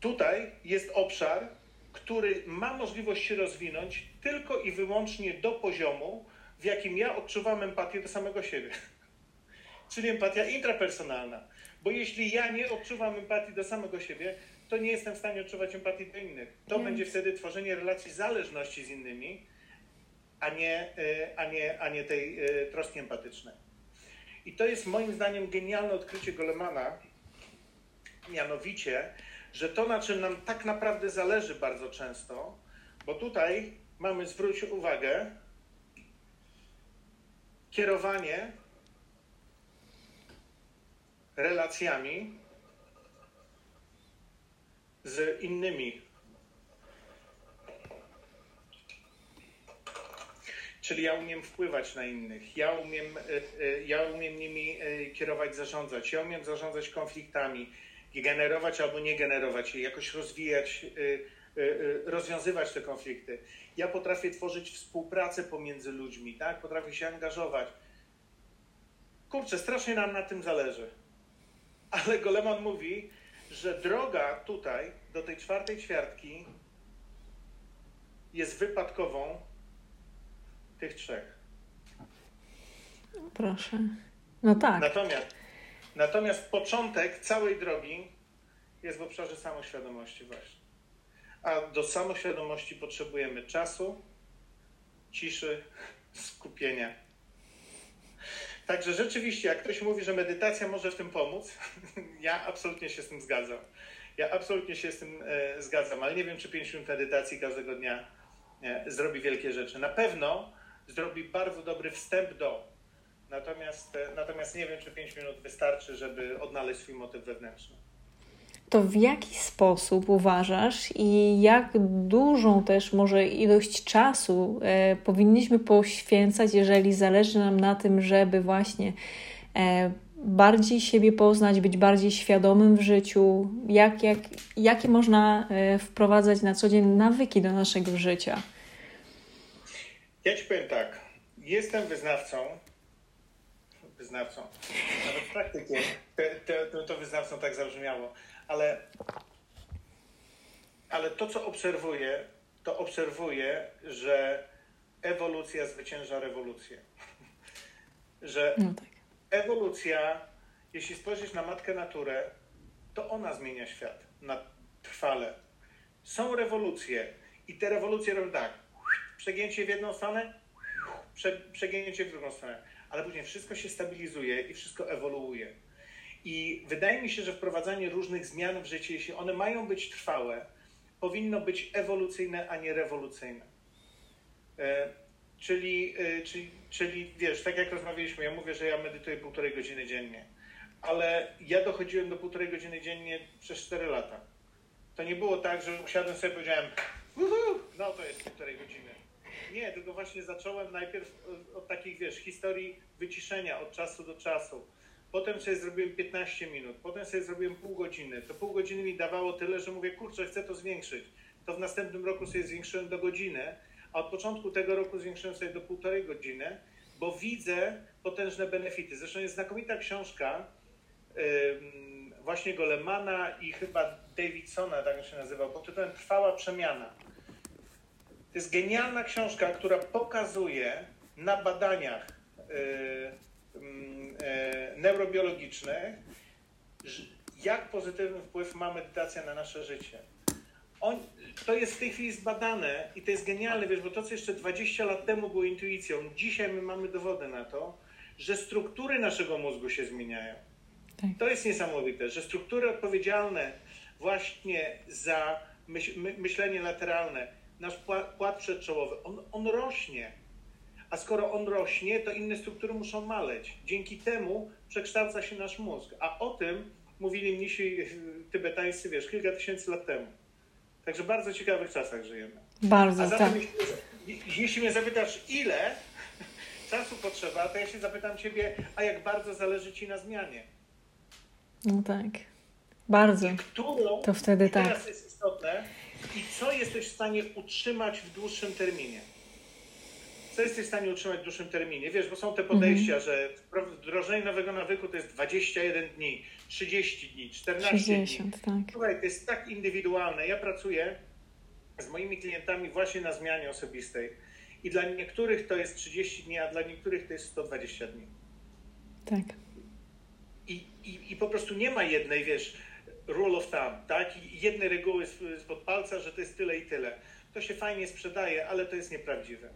Speaker 2: tutaj jest obszar, który ma możliwość się rozwinąć tylko i wyłącznie do poziomu, w jakim ja odczuwam empatię do samego siebie. Czyli empatia intrapersonalna. Bo jeśli ja nie odczuwam empatii do samego siebie, to nie jestem w stanie odczuwać empatii do innych. To będzie wtedy tworzenie relacji zależności z innymi, a nie, e, a nie, a nie tej e, troski empatycznej. I to jest moim zdaniem genialne odkrycie Golemana, mianowicie, że to, na czym nam tak naprawdę zależy bardzo często, bo tutaj mamy, zwróć uwagę, kierowanie relacjami z innymi. Czyli ja umiem wpływać na innych, ja umiem, e, e, ja umiem nimi e, kierować, zarządzać, ja umiem zarządzać konfliktami, generować albo nie generować jakoś rozwijać, rozwiązywać te konflikty. Ja potrafię tworzyć współpracę pomiędzy ludźmi, tak? Potrafię się angażować. Kurczę, strasznie nam na tym zależy. Ale Goleman mówi, że droga tutaj do tej czwartej ćwiartki jest wypadkową tych trzech.
Speaker 1: Proszę. No tak.
Speaker 2: Natomiast, natomiast początek całej drogi jest w obszarze samoświadomości właśnie. A do samoświadomości potrzebujemy czasu, ciszy, skupienia Także rzeczywiście, jak ktoś mówi, że medytacja może w tym pomóc, ja absolutnie się z tym zgadzam. Ja absolutnie się z tym e, zgadzam, ale nie wiem, czy 5 minut medytacji każdego dnia e, zrobi wielkie rzeczy. Na pewno zrobi bardzo dobry wstęp do. Natomiast, e, natomiast nie wiem, czy 5 minut wystarczy, żeby odnaleźć swój motyw wewnętrzny
Speaker 1: to w jaki sposób uważasz i jak dużą też może ilość czasu e, powinniśmy poświęcać, jeżeli zależy nam na tym, żeby właśnie e, bardziej siebie poznać, być bardziej świadomym w życiu, jak, jak, jakie można e, wprowadzać na co dzień nawyki do naszego życia?
Speaker 2: Ja Ci powiem tak, jestem wyznawcą, wyznawcą, nawet w praktyce to, to wyznawcą tak zabrzmiało, ale, ale to, co obserwuję, to obserwuję, że ewolucja zwycięża rewolucję. że no tak. ewolucja, jeśli spojrzysz na matkę naturę, to ona zmienia świat na trwale. Są rewolucje i te rewolucje robią tak. Przegięcie w jedną stronę, przegięcie w drugą stronę. Ale później wszystko się stabilizuje i wszystko ewoluuje. I wydaje mi się, że wprowadzanie różnych zmian w życie, jeśli one mają być trwałe, powinno być ewolucyjne, a nie rewolucyjne. E, czyli, e, czyli, czyli wiesz, tak jak rozmawialiśmy, ja mówię, że ja medytuję półtorej godziny dziennie, ale ja dochodziłem do półtorej godziny dziennie przez 4 lata. To nie było tak, że usiadłem sobie i powiedziałem, no to jest półtorej godziny. Nie, tylko właśnie zacząłem najpierw od takich, wiesz, historii wyciszenia od czasu do czasu. Potem sobie zrobiłem 15 minut, potem sobie zrobiłem pół godziny. To pół godziny mi dawało tyle, że mówię, kurczę, chcę to zwiększyć. To w następnym roku sobie zwiększyłem do godziny, a od początku tego roku zwiększyłem sobie do półtorej godziny, bo widzę potężne benefity. Zresztą jest znakomita książka właśnie Golemana i chyba Davidsona, tak się nazywał, pod tytułem Trwała przemiana. To jest genialna książka, która pokazuje na badaniach yy, neurobiologicznych, jak pozytywny wpływ ma medytacja na nasze życie. On, to jest w tej chwili zbadane i to jest genialne, wiesz, bo to, co jeszcze 20 lat temu było intuicją, dzisiaj my mamy dowody na to, że struktury naszego mózgu się zmieniają. Tak. To jest niesamowite, że struktury odpowiedzialne właśnie za myśl, myślenie lateralne, nasz płat przedczołowy, on, on rośnie. A skoro on rośnie, to inne struktury muszą maleć. Dzięki temu przekształca się nasz mózg. A o tym mówili mnisi tybetańscy, wiesz, kilka tysięcy lat temu. Także w bardzo ciekawych czasach żyjemy.
Speaker 1: Bardzo, A zatem, tak.
Speaker 2: jeśli, jeśli mnie zapytasz, ile czasu potrzeba, to ja się zapytam Ciebie, a jak bardzo zależy Ci na zmianie?
Speaker 1: No tak. Bardzo.
Speaker 2: Którą,
Speaker 1: to wtedy tak.
Speaker 2: Teraz jest istotne, i co jesteś w stanie utrzymać w dłuższym terminie. Co jesteś w stanie utrzymać w dłuższym terminie? Wiesz, bo są te podejścia, -hmm. że wdrożenie nowego nawyku to jest 21 dni, 30 dni, 14 60, dni. Tak. Słuchaj, to jest tak indywidualne. Ja pracuję z moimi klientami właśnie na zmianie osobistej. I dla niektórych to jest 30 dni, a dla niektórych to jest 120 dni.
Speaker 1: Tak.
Speaker 2: I, i, i po prostu nie ma jednej, wiesz, rule of thumb, tak? I jednej reguły spod palca, że to jest tyle i tyle. To się fajnie sprzedaje, ale to jest nieprawdziwe.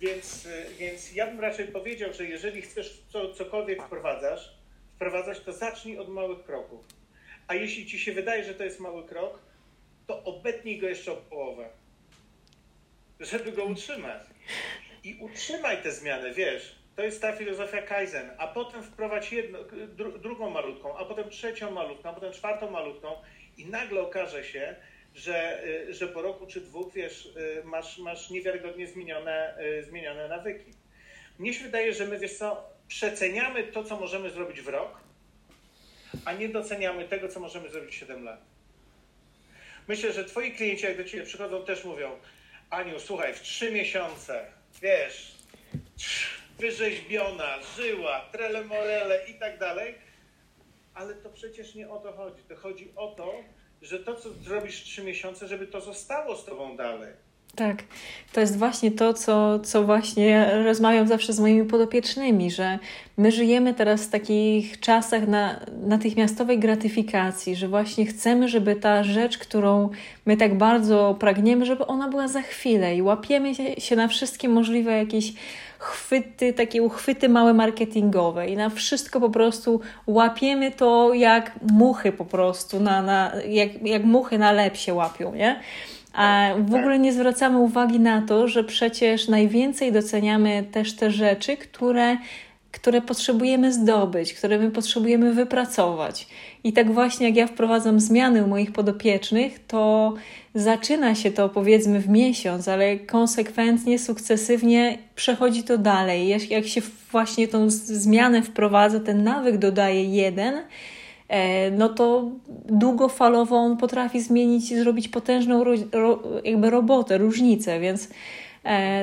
Speaker 2: Więc, y, więc ja bym raczej powiedział, że jeżeli chcesz co, cokolwiek wprowadzasz, wprowadzać, to zacznij od małych kroków. A jeśli ci się wydaje, że to jest mały krok, to obetnij go jeszcze o połowę, żeby go utrzymać. I utrzymaj te zmiany, wiesz. To jest ta filozofia Kaizen, a potem wprowadź jedno, dru, drugą malutką, a potem trzecią malutką, a potem czwartą malutką i nagle okaże się, że, y, że po roku czy dwóch, wiesz, y, masz, masz niewiarygodnie zmienione, y, zmienione nawyki. Mnie się wydaje, że my, wiesz co, przeceniamy to, co możemy zrobić w rok, a nie doceniamy tego, co możemy zrobić w 7 lat. Myślę, że twoi klienci, jak do ciebie przychodzą, też mówią, Aniu, słuchaj, w trzy miesiące, wiesz, wyrzeźbiona, żyła, trele morele i tak dalej, ale to przecież nie o to chodzi. To chodzi o to, że to, co zrobisz trzy miesiące, żeby to zostało z tobą dalej.
Speaker 1: Tak, to jest właśnie to, co, co właśnie rozmawiam zawsze z moimi podopiecznymi, że my żyjemy teraz w takich czasach na, natychmiastowej gratyfikacji, że właśnie chcemy, żeby ta rzecz, którą my tak bardzo pragniemy, żeby ona była za chwilę i łapiemy się, na wszystkie możliwe jakieś chwyty, takie uchwyty małe marketingowe i na wszystko po prostu łapiemy to jak muchy po prostu, na, na, jak, jak muchy na lep się łapią, nie? A w ogóle nie zwracamy uwagi na to, że przecież najwięcej doceniamy też te rzeczy, które, które potrzebujemy zdobyć, które my potrzebujemy wypracować. I tak właśnie jak ja wprowadzam zmiany u moich podopiecznych, to zaczyna się to powiedzmy w miesiąc, ale konsekwentnie, sukcesywnie przechodzi to dalej. Jak się właśnie tą zmianę wprowadza, ten nawyk dodaje jeden, E, no to długofalowo on potrafi zmienić i zrobić potężną jakby robotę, różnicę, więc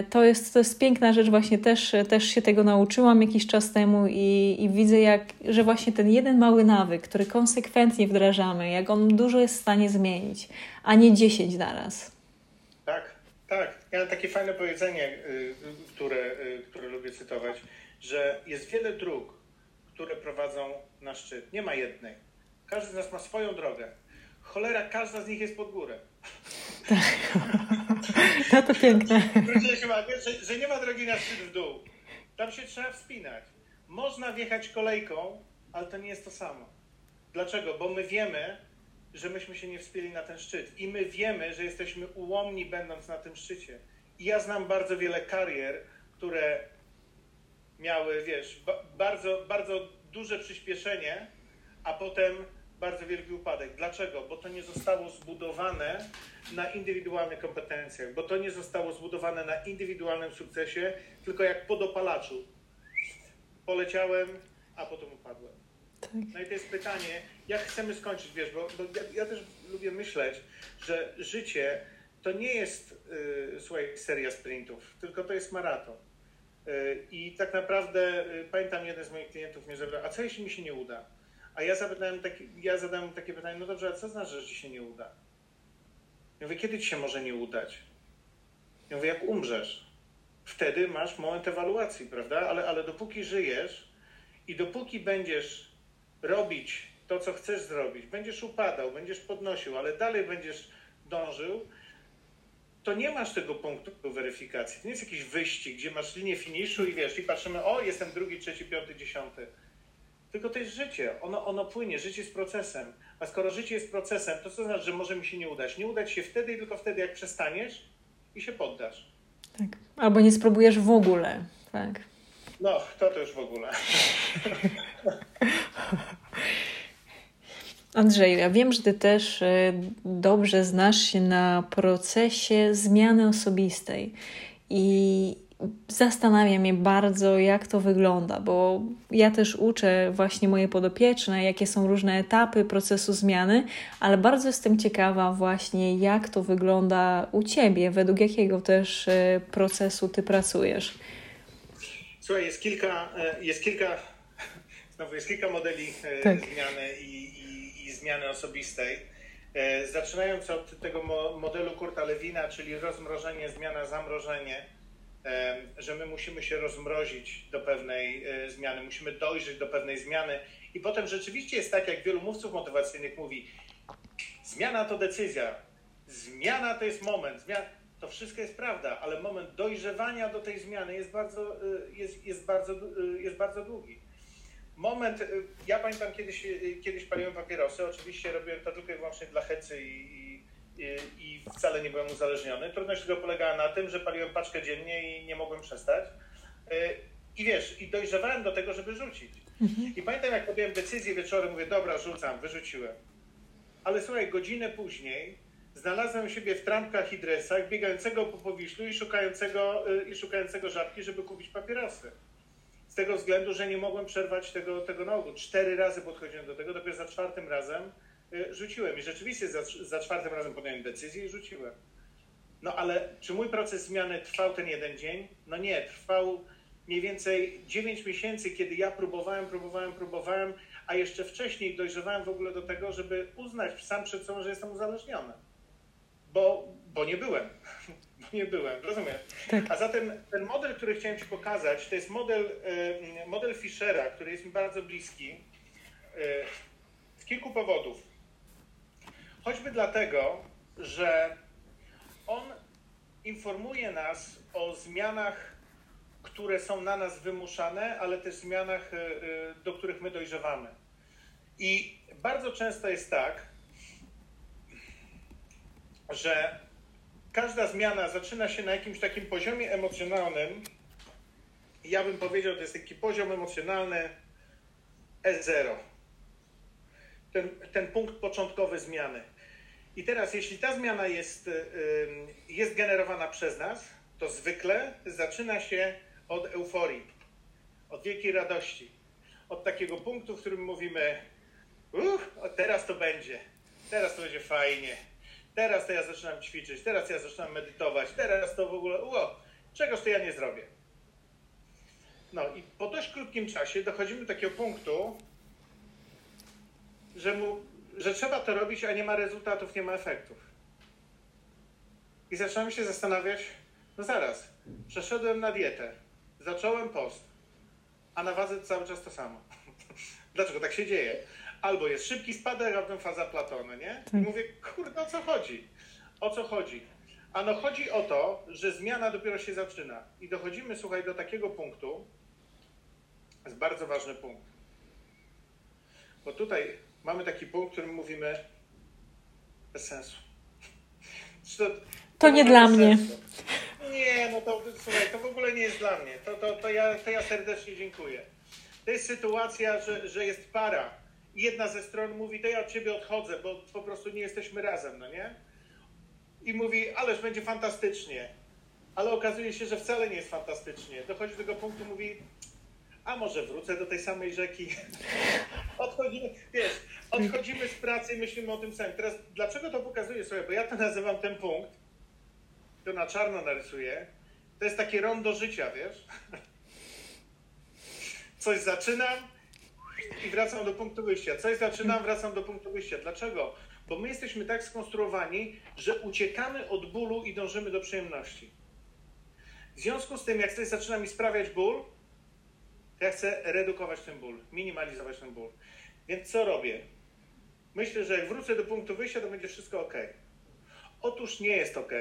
Speaker 1: to jest, to jest piękna rzecz, właśnie też, też się tego nauczyłam jakiś czas temu i, i widzę, jak, że właśnie ten jeden mały nawyk, który konsekwentnie wdrażamy, jak on dużo jest w stanie zmienić, a nie dziesięć naraz.
Speaker 2: Tak, tak. Ja mam takie fajne powiedzenie, y, które, y, które lubię cytować, że jest wiele dróg, które prowadzą na szczyt. Nie ma jednej. Każdy z nas ma swoją drogę. Cholera, każda z nich jest pod górę.
Speaker 1: No to piękne.
Speaker 2: że, nie ma drogi na szczyt w dół. Tam się trzeba wspinać. Można wjechać kolejką, ale to nie jest to samo. Dlaczego? Bo my wiemy, że myśmy się nie wspięli na ten szczyt. I my wiemy, że jesteśmy ułomni będąc na tym szczycie. I ja znam bardzo wiele karier, które miały, wiesz, ba bardzo, bardzo duże przyspieszenie, a potem bardzo wielki upadek. Dlaczego? Bo to nie zostało zbudowane na indywidualnych kompetencjach, bo to nie zostało zbudowane na indywidualnym sukcesie, tylko jak po dopalaczu. Poleciałem, a potem upadłem. Tak. No i to jest pytanie, jak chcemy skończyć, wiesz, bo, bo ja, ja, też lubię myśleć, że życie to nie jest, yy, słuchaj, seria sprintów, tylko to jest maraton. Yy, I tak naprawdę, yy, pamiętam jeden z moich klientów mnie zapytał, a co jeśli mi się nie uda? A ja taki, ja zadałem takie pytanie, no dobrze, a co znaczy, że ci się nie uda? Ja mówię, kiedy ci się może nie udać? Ja mówię, jak umrzesz. Wtedy masz moment ewaluacji, prawda? Ale, ale dopóki żyjesz i dopóki będziesz robić to, co chcesz zrobić, będziesz upadał, będziesz podnosił, ale dalej będziesz dążył, to nie masz tego punktu weryfikacji. To nie jest jakiś wyścig, gdzie masz linię finiszu i wiesz, i patrzymy, o, jestem drugi, trzeci, piąty, dziesiąty. Tylko to jest życie, ono, ono płynie, życie jest procesem. A skoro życie jest procesem, to co znaczy, że może mi się nie udać? Nie udać się wtedy i tylko wtedy, jak przestaniesz i się poddasz.
Speaker 1: Tak. Albo nie spróbujesz w ogóle. Tak.
Speaker 2: No, to to już w ogóle.
Speaker 1: Andrzej, ja wiem, że Ty też e, dobrze znasz się na procesie zmiany osobistej i zastanawia mnie bardzo, jak to wygląda, bo ja też uczę właśnie moje podopieczne, jakie są różne etapy procesu zmiany, ale bardzo jestem ciekawa właśnie, jak to wygląda u Ciebie, według jakiego też e, procesu Ty pracujesz.
Speaker 2: Słuchaj, jest kilka, e, jest kilka, znowu jest kilka modeli tak. zmiany i zmiany osobistej. E, zaczynając od tego modelu Kurta Lewina, czyli rozmrożenie, zmiana, zamrożenie, e, że my musimy się rozmrozić do pewnej e, zmiany, musimy dojrzeć do pewnej zmiany. I potem rzeczywiście jest tak, jak wielu mówców motywacyjnych mówi, zmiana to decyzja, zmiana to jest moment, zmiana, to wszystko jest prawda, ale moment dojrzewania do tej zmiany jest bardzo, jest, jest bardzo, jest bardzo długi. Moment, ja pamiętam kiedyś, kiedyś paliłem papierosy, oczywiście robiłem to tylko i wyłącznie dla hecy i, i, i wcale nie byłem uzależniony. Trudność tego polegała na tym, że paliłem paczkę dziennie i nie mogłem przestać. Y, I wiesz, i dojrzewałem do tego, żeby rzucić. Mhm. I pamiętam, jak podjąłem decyzję wieczorem, mówię, dobra, rzucam, wyrzuciłem. Ale słuchaj, godzinę później znalazłem siebie w trampkach i dresach, biegającego po Powiślu i szukającego, i szukającego żabki, żeby kupić papierosy z tego względu, że nie mogłem przerwać tego, tego nałogu. Cztery razy podchodziłem do tego, dopiero za czwartym razem y, rzuciłem. I rzeczywiście za, za czwartym razem podjąłem decyzję i rzuciłem. No ale czy mój proces zmiany trwał ten jeden dzień? No nie, trwał mniej więcej 9 miesięcy, kiedy ja próbowałem, próbowałem, próbowałem, a jeszcze wcześniej dojrzewałem w ogóle do tego, żeby uznać sam przed sobą, że jestem uzależniony. Bo, bo nie byłem nie byłem, rozumiem. Tak. A zatem ten model, który chciałem Ci pokazać, to jest model, model Fischera, który jest mi bardzo bliski z kilku powodów. Choćby dlatego, że on informuje nas o zmianach, które są na nas wymuszane, ale też zmianach, e, e, do których my dojrzewamy. I bardzo często jest tak, że każda zmiana zaczyna się na jakimś takim poziomie emocjonalnym. Ja bym powiedział, to jest taki poziom emocjonalny E0. Ten, ten punkt początkowy zmiany. I teraz, jeśli ta zmiana jest, jest generowana przez nas, to zwykle zaczyna się od euforii, od wielkiej radości, od takiego punktu, w którym mówimy: Uff, teraz to będzie, teraz to będzie fajnie, Teraz to ja zaczynam ćwiczyć, teraz ja zaczynam medytować, teraz to w ogóle, ło, czegoż to ja nie zrobię. No i po dość krótkim czasie dochodzimy do takiego punktu, że, mu, że trzeba to robić, a nie ma rezultatów, nie ma efektów. I zaczynamy się zastanawiać, no zaraz, przeszedłem na dietę, zacząłem post, a na wadze cały czas to samo. Dlaczego tak się dzieje? albo jest szybki spadek, a potem faza Platony, nie? I tak. mówię, kurde, o co chodzi? O co chodzi? Ano chodzi o to, że zmiana dopiero się zaczyna. I dochodzimy, słuchaj, do takiego punktu, jest bardzo ważny punkt. Bo tutaj mamy taki punkt, w którym mówimy bez sensu.
Speaker 1: To, to, to nie dla mnie.
Speaker 2: Nie, no to słuchaj, to w ogóle nie jest dla mnie. To, to, to, ja, to ja serdecznie dziękuję. To jest sytuacja, że, że jest para jedna ze stron mówi, to ja od ciebie odchodzę, bo po prostu nie jesteśmy razem, no nie? I mówi, ależ będzie fantastycznie. Ale okazuje się, że wcale nie jest fantastycznie. Dochodzi do tego punktu, mówi, a może wrócę do tej samej rzeki. odchodzimy, wiesz, odchodzimy z pracy i myślimy o tym samym. Teraz dlaczego to pokazuję sobie? Bo ja to nazywam ten punkt, to na czarno narysuję. To jest takie rondo życia, wiesz? Coś zaczynam i wracam do punktu wyjścia. Coś zaczynam, wracam do punktu wyjścia. Dlaczego? Bo my jesteśmy tak skonstruowani, że uciekamy od bólu i dążymy do przyjemności. W związku z tym, jak coś zaczyna mi sprawiać ból, ja chcę redukować ten ból, minimalizować ten ból. Więc co robię? Myślę, że jak wrócę do punktu wyjścia, to będzie wszystko ok. Otóż nie jest ok.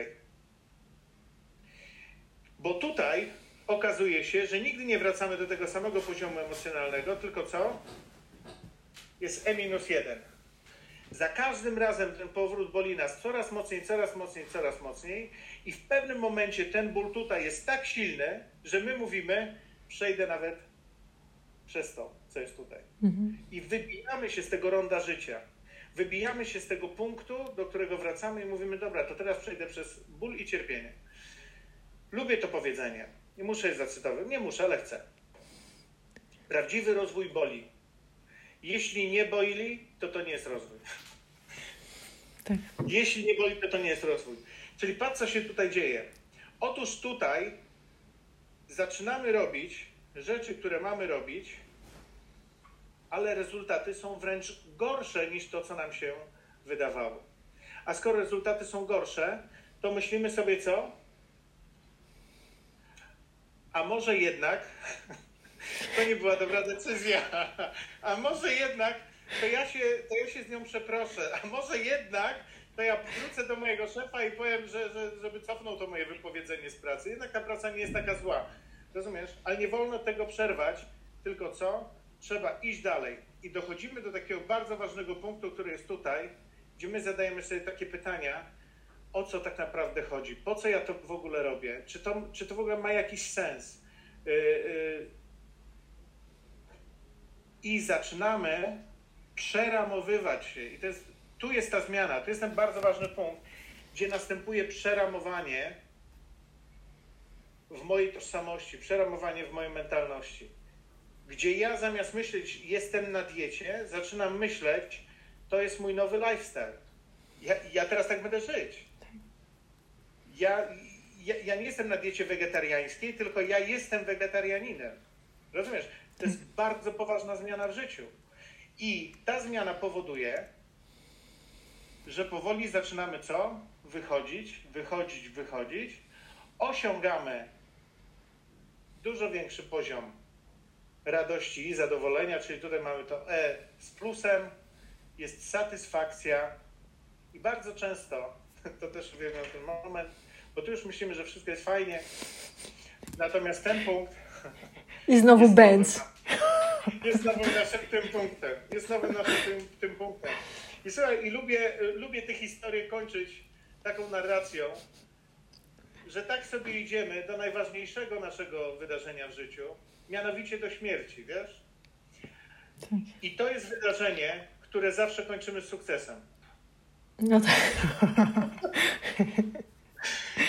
Speaker 2: Bo tutaj okazuje się, że nigdy nie wracamy do tego samego poziomu emocjonalnego, tylko co? Jest E-1. Za każdym razem ten powrót boli nas coraz mocniej, coraz mocniej, coraz mocniej i w pewnym momencie ten ból tutaj jest tak silny, że my mówimy, przejdę nawet przez to, co jest tutaj. Mhm. I wybijamy się z tego ronda życia. Wybijamy się z tego punktu, do którego wracamy i mówimy, dobra, to teraz przejdę przez ból i cierpienie. Lubię to powiedzenie. Nie muszę je zacytować. Nie muszę, ale chcę. Prawdziwy rozwój boli. Jeśli nie boli, to to nie jest rozwój. Tak. Jeśli nie boli, to to nie jest rozwój. Czyli patrz, co się tutaj dzieje. Otóż tutaj zaczynamy robić rzeczy, które mamy robić, ale rezultaty są wręcz gorsze niż to, co nam się wydawało. A skoro rezultaty są gorsze, to myślimy sobie co? A może jednak to nie była dobra decyzja. A może jednak to ja się, to ja się z nią przeproszę. A może jednak to ja wrócę do mojego szefa i powiem, że, że, żeby cofnął to moje wypowiedzenie z pracy. Jednak ta praca nie jest taka zła. Rozumiesz? Ale nie wolno tego przerwać, tylko co? Trzeba iść dalej. I dochodzimy do takiego bardzo ważnego punktu, który jest tutaj, gdzie my zadajemy sobie takie pytania, o co tak naprawdę chodzi, po co ja to w ogóle robię, czy to, czy to w ogóle ma jakiś sens. Yy, yy. I zaczynamy przeramowywać się. I to jest, tu jest ta zmiana, to jest ten bardzo ważny punkt, gdzie następuje przeramowanie w mojej tożsamości, przeramowanie w mojej mentalności. Gdzie ja zamiast myśleć, jestem na diecie, zaczynam myśleć, to jest mój nowy lifestyle. Ja, ja teraz tak będę żyć. Ja, ja, ja nie jestem na diecie wegetariańskiej, tylko ja jestem wegetarianinem. Rozumiesz? To jest bardzo poważna zmiana w życiu. I ta zmiana powoduje, że powoli zaczynamy co? Wychodzić, wychodzić, wychodzić. Osiągamy dużo większy poziom radości i zadowolenia, czyli tutaj mamy to E z plusem, jest satysfakcja i bardzo często, to też uwielbiam ten moment, bo tu już myślimy, że wszystko jest fajnie, natomiast ten punkt...
Speaker 1: I znowu Benz.
Speaker 2: Jest znowu naszym tym punktem. Jest znowu naszym tym, tym punktem. I słuchaj, i lubię, lubię te historie kończyć taką narracją, że tak sobie idziemy do najważniejszego naszego wydarzenia w życiu, mianowicie do śmierci, wiesz? Tak. I to jest wydarzenie, które zawsze kończymy z sukcesem. No tak.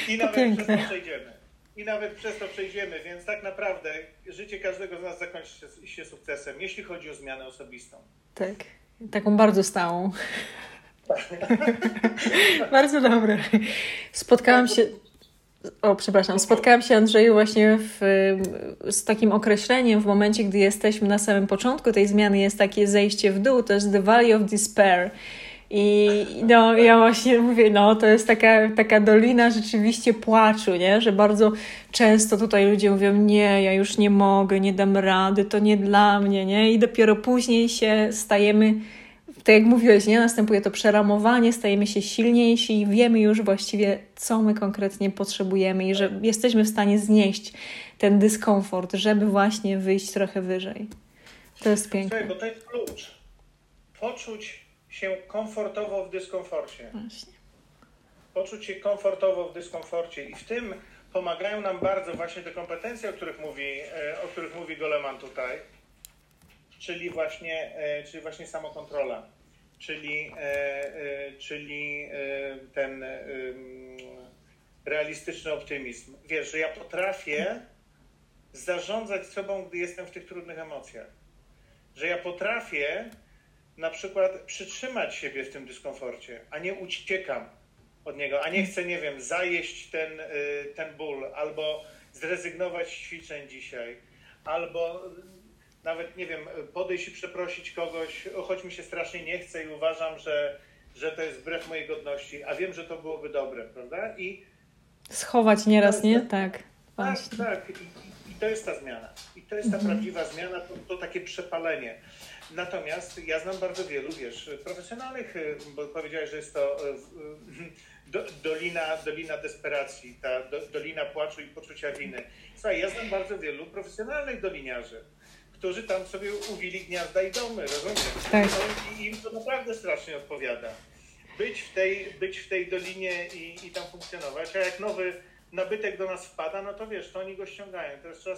Speaker 2: I nawet piękne. przez to przejdziemy. I nawet przez to przejdziemy, więc tak naprawdę życie każdego z nas zakończy się sukcesem, jeśli chodzi o zmianę osobistą.
Speaker 1: Tak, taką bardzo stałą. bardzo dobre. Spotkałam się o, przepraszam, spotkałam się Andrzeju właśnie w, z takim określeniem w momencie, gdy jesteśmy na samym początku tej zmiany, jest takie zejście w dół, to jest the valley of despair. I no, ja właśnie mówię, no to jest taka, taka dolina rzeczywiście płaczu, nie? że bardzo często tutaj ludzie mówią, nie, ja już nie mogę, nie dam rady, to nie dla mnie, nie? I dopiero później się stajemy tak jak mówiłeś, nie? Następuje to przeramowanie, stajemy się silniejsi i wiemy już właściwie, co my konkretnie potrzebujemy i że jesteśmy w stanie znieść ten dyskomfort, żeby właśnie wyjść trochę wyżej. To jest piękne.
Speaker 2: Słuchaj, bo to jest klucz. Poczuć się komfortowo w dyskomforcie. Właśnie. Poczuć się komfortowo w dyskomforcie i w tym pomagają nam bardzo właśnie te kompetencje, o których mówi, e, o których mówi Goleman tutaj czyli właśnie, e, czyli właśnie samokontrola, czyli, e, czyli ten realistyczny optymizm. Wiesz, że ja potrafię zarządzać sobą, gdy jestem w tych trudnych emocjach. Że ja potrafię na przykład przytrzymać siebie w tym dyskomforcie, a nie uciekam od niego, a nie chcę, nie wiem, zajeść ten, ten ból albo zrezygnować z ćwiczeń dzisiaj, albo nawet, nie wiem, podejść i przeprosić kogoś, choć mi się strasznie nie chce i uważam, że, że to jest wbrew mojej godności, a wiem, że to byłoby dobre, prawda? I
Speaker 1: schować nieraz, nie? Tak.
Speaker 2: Tak, Właśnie. tak. I, I, to jest ta zmiana. I to jest ta mhm. prawdziwa zmiana, to, to takie przepalenie. Natomiast ja znam bardzo wielu, wiesz, profesjonalnych, bo powiedziałeś, że jest to e, do, dolina, dolina desperacji, ta do, dolina płaczu i poczucia winy. Słuchaj, ja znam bardzo wielu profesjonalnych doliniarzy, którzy tam sobie uwili gniazda i domy, rozumiesz? Tak. I im to naprawdę strasznie odpowiada. Być w tej, być w tej dolinie i, i tam funkcjonować, a jak nowy nabytek do nas wpada, no to wiesz, to oni go ściągają. Teraz trzeba,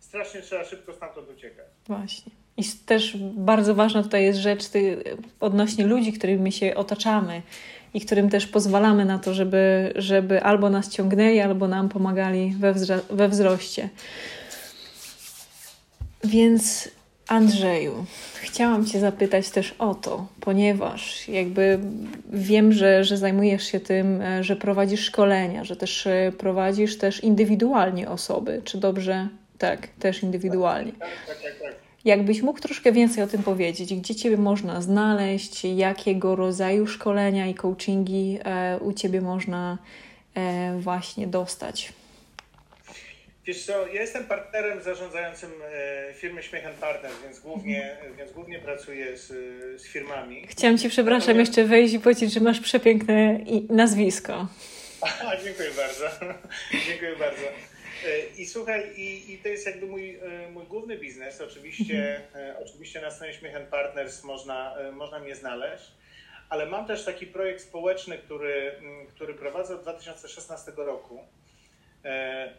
Speaker 2: strasznie trzeba szybko stamtąd uciekać.
Speaker 1: Właśnie. I też bardzo ważna tutaj jest rzecz ty, odnośnie ludzi, którymi się otaczamy i którym też pozwalamy na to, żeby, żeby albo nas ciągnęli, albo nam pomagali we, we wzroście. Więc Andrzeju, chciałam Cię zapytać też o to, ponieważ jakby wiem, że, że zajmujesz się tym, e, że prowadzisz szkolenia, że też e, prowadzisz też indywidualnie osoby. Czy dobrze? Tak, też indywidualnie. Tak, tak, tak. tak. Jakbyś mógł troszkę więcej o tym powiedzieć, gdzie Ciebie można znaleźć, jakiego rodzaju szkolenia i coachingi e, u Ciebie można właśnie dostać?
Speaker 2: Wiesz co, ja jestem partnerem zarządzającym e, firmy Śmiech Partners, więc głównie, więc głównie pracuję z, z firmami.
Speaker 1: Chciałam Ci, przepraszam, jeszcze wejść i powiedzieć, że masz przepiękne nazwisko.
Speaker 2: A, dziękuję bardzo. dziękuję bardzo. E, I słuchaj, i, i to jest jakby mój, e, mój główny biznes. Oczywiście, mhm. Oczywiście na stronie Śmiech Partners można, można mnie znaleźć, ale mam też taki projekt społeczny, który, który prowadzę od 2016 roku.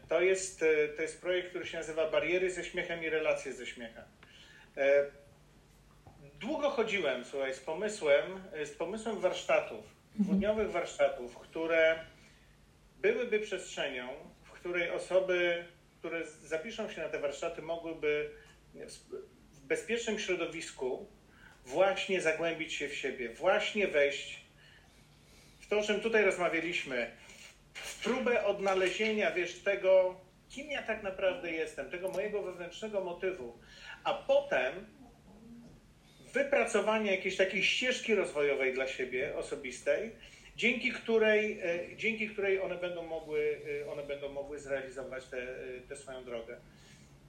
Speaker 2: To jest, to jest projekt, który się nazywa Bariery ze śmiechem i relacje ze śmiechem. Długo chodziłem, słuchaj, z pomysłem, z pomysłem warsztatów, mhm. dwudniowych warsztatów, które byłyby przestrzenią, której osoby, które zapiszą się na te warsztaty, mogłyby w bezpiecznym środowisku właśnie zagłębić się w siebie, właśnie wejść w to, o czym tutaj rozmawialiśmy, w próbę odnalezienia, wiesz, tego, kim ja tak naprawdę jestem, tego mojego wewnętrznego motywu, a potem wypracowanie jakiejś takiej ścieżki rozwojowej dla siebie osobistej, dzięki której, e, dzięki której one będą mogły, e, one będą mogły zrealizować tę swoją drogę.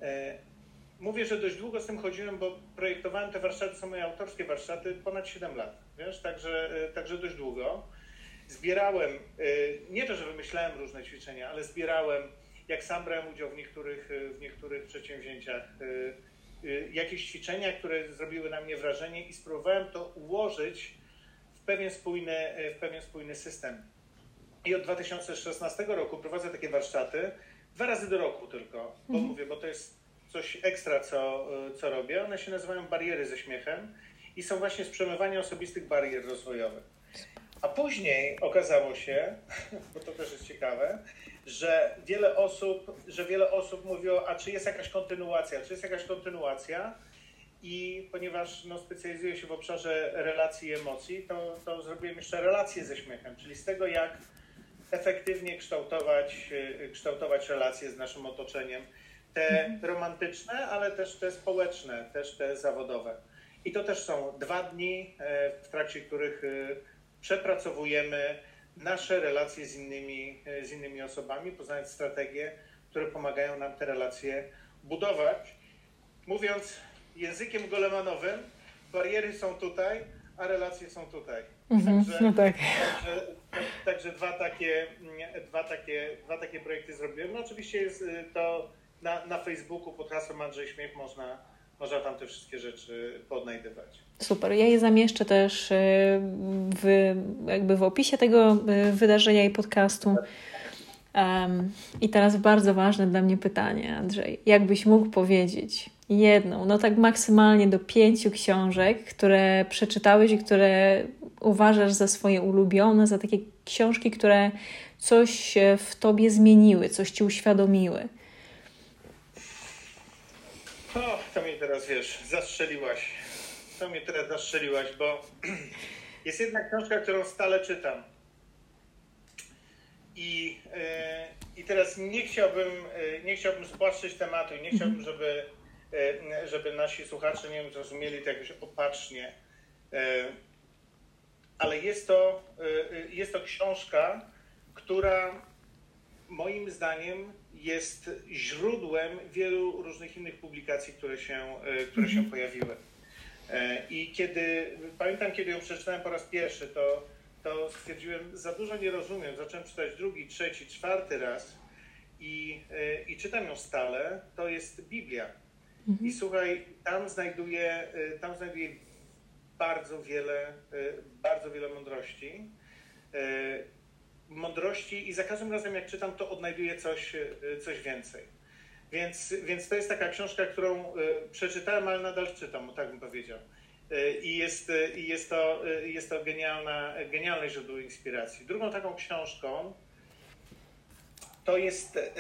Speaker 2: E, mówię, że dość długo z tym chodziłem, bo projektowałem te warsztaty, są moje autorskie warsztaty, ponad 7 lat, wiesz, także, także dość długo. Zbierałem, nie to, że wymyślałem różne ćwiczenia, ale zbierałem, jak sam brałem udział w niektórych, w niektórych przedsięwzięciach, jakieś ćwiczenia, które zrobiły na mnie wrażenie i spróbowałem to ułożyć w pewien spójny, w pewien spójny system. I od 2016 roku prowadzę takie warsztaty, dwa razy do roku tylko, bo mhm. mówię, bo to jest coś ekstra, co, co robię. One się nazywają bariery ze śmiechem i są właśnie z przemywania osobistych barier rozwojowych. A później okazało się, bo to też jest ciekawe, że wiele osób, że wiele osób mówiło, a czy jest jakaś kontynuacja, czy jest jakaś kontynuacja? i ponieważ no, specjalizuję się w obszarze relacji i emocji, to, to zrobiłem jeszcze relacje ze śmiechem, czyli z tego, jak efektywnie kształtować, y, kształtować relacje z naszym otoczeniem. Te mhm. romantyczne, ale też te społeczne, też te zawodowe. I to też są dwa dni, e, w trakcie których y, przepracowujemy nasze relacje z innymi, z innymi osobami, poznając strategie, które pomagają nam te relacje budować. Mówiąc językiem golemanowym bariery są tutaj, a relacje są tutaj.
Speaker 1: Mhm, także, no tak.
Speaker 2: Także, także, dwa, takie, dwa, takie, dwa takie projekty zrobiłem. No oczywiście jest y, to na, na Facebooku pod hasłem Andrzej Śmiech można, można tam te wszystkie rzeczy podnajdywać.
Speaker 1: Super. Ja je zamieszczę też y, w, jakby w opisie tego y, wydarzenia i podcastu. Um, I teraz bardzo ważne dla mnie pytanie, Andrzej. Jakbyś mógł powiedzieć jedną, no tak maksymalnie do pięciu książek, które przeczytałeś i które uważasz za swoje ulubione, za takie książki, które coś w tobie zmieniły, coś ci uświadomiły?
Speaker 2: O, to mnie teraz wiesz, zastrzeliłaś. To mnie teraz zastrzeliłaś, bo jest jedna książka, którą stale czytam. I, yy, i teraz nie chciałbym, yy, nie chciałbym spłaszczyć tematu i nie chciałbym, mhm. żeby, yy, żeby nasi słuchacze nie wiem, zrozumieli to jakoś opatrznie. ale jest to, jest to książka, która moim zdaniem jest źródłem wielu różnych innych publikacji, które się, które się mhm. pojawiły. I kiedy, pamiętam, kiedy ją przeczytałem po raz pierwszy, to to stwierdziłem, za dużo nie rozumiem. Zacząłem czytać drugi, trzeci, czwarty raz i, e, i czytam ją stale. To jest Biblia. Mhm. I słuchaj, tam znajduję, e, tam znajduję bardzo wiele, e, bardzo wiele mądrości. Mądrości i za każdym razem jak czytam, to odnajduję coś, coś więcej. Więc, więc to jest taka książka, którą przeczytałem, ale nadal czytam, tak bym powiedział. I jest, i jest to, jest to genialna, genialne źródło inspiracji. Drugą taką książką to jest e,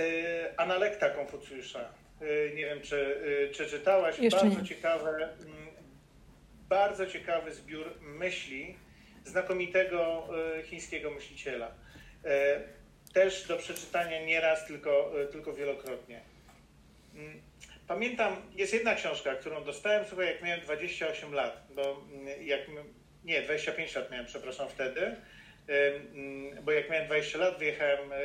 Speaker 2: Analekta Konfucjusza. E, nie wiem, czy, e, czy czytałaś. Jeszcze bardzo nie. ciekawe, mm, bardzo ciekawy zbiór myśli znakomitego chińskiego myśliciela. Też do przeczytania nie raz, tylko, tylko wielokrotnie. Mm, Pamiętam, jest jedna książka, którą dostałem, słuchaj, jak miałem 28 lat, bo mm, jak, nie, 25 lat miałem, przepraszam, wtedy, mm, bo jak miałem 20 lat, wyjechałem, e,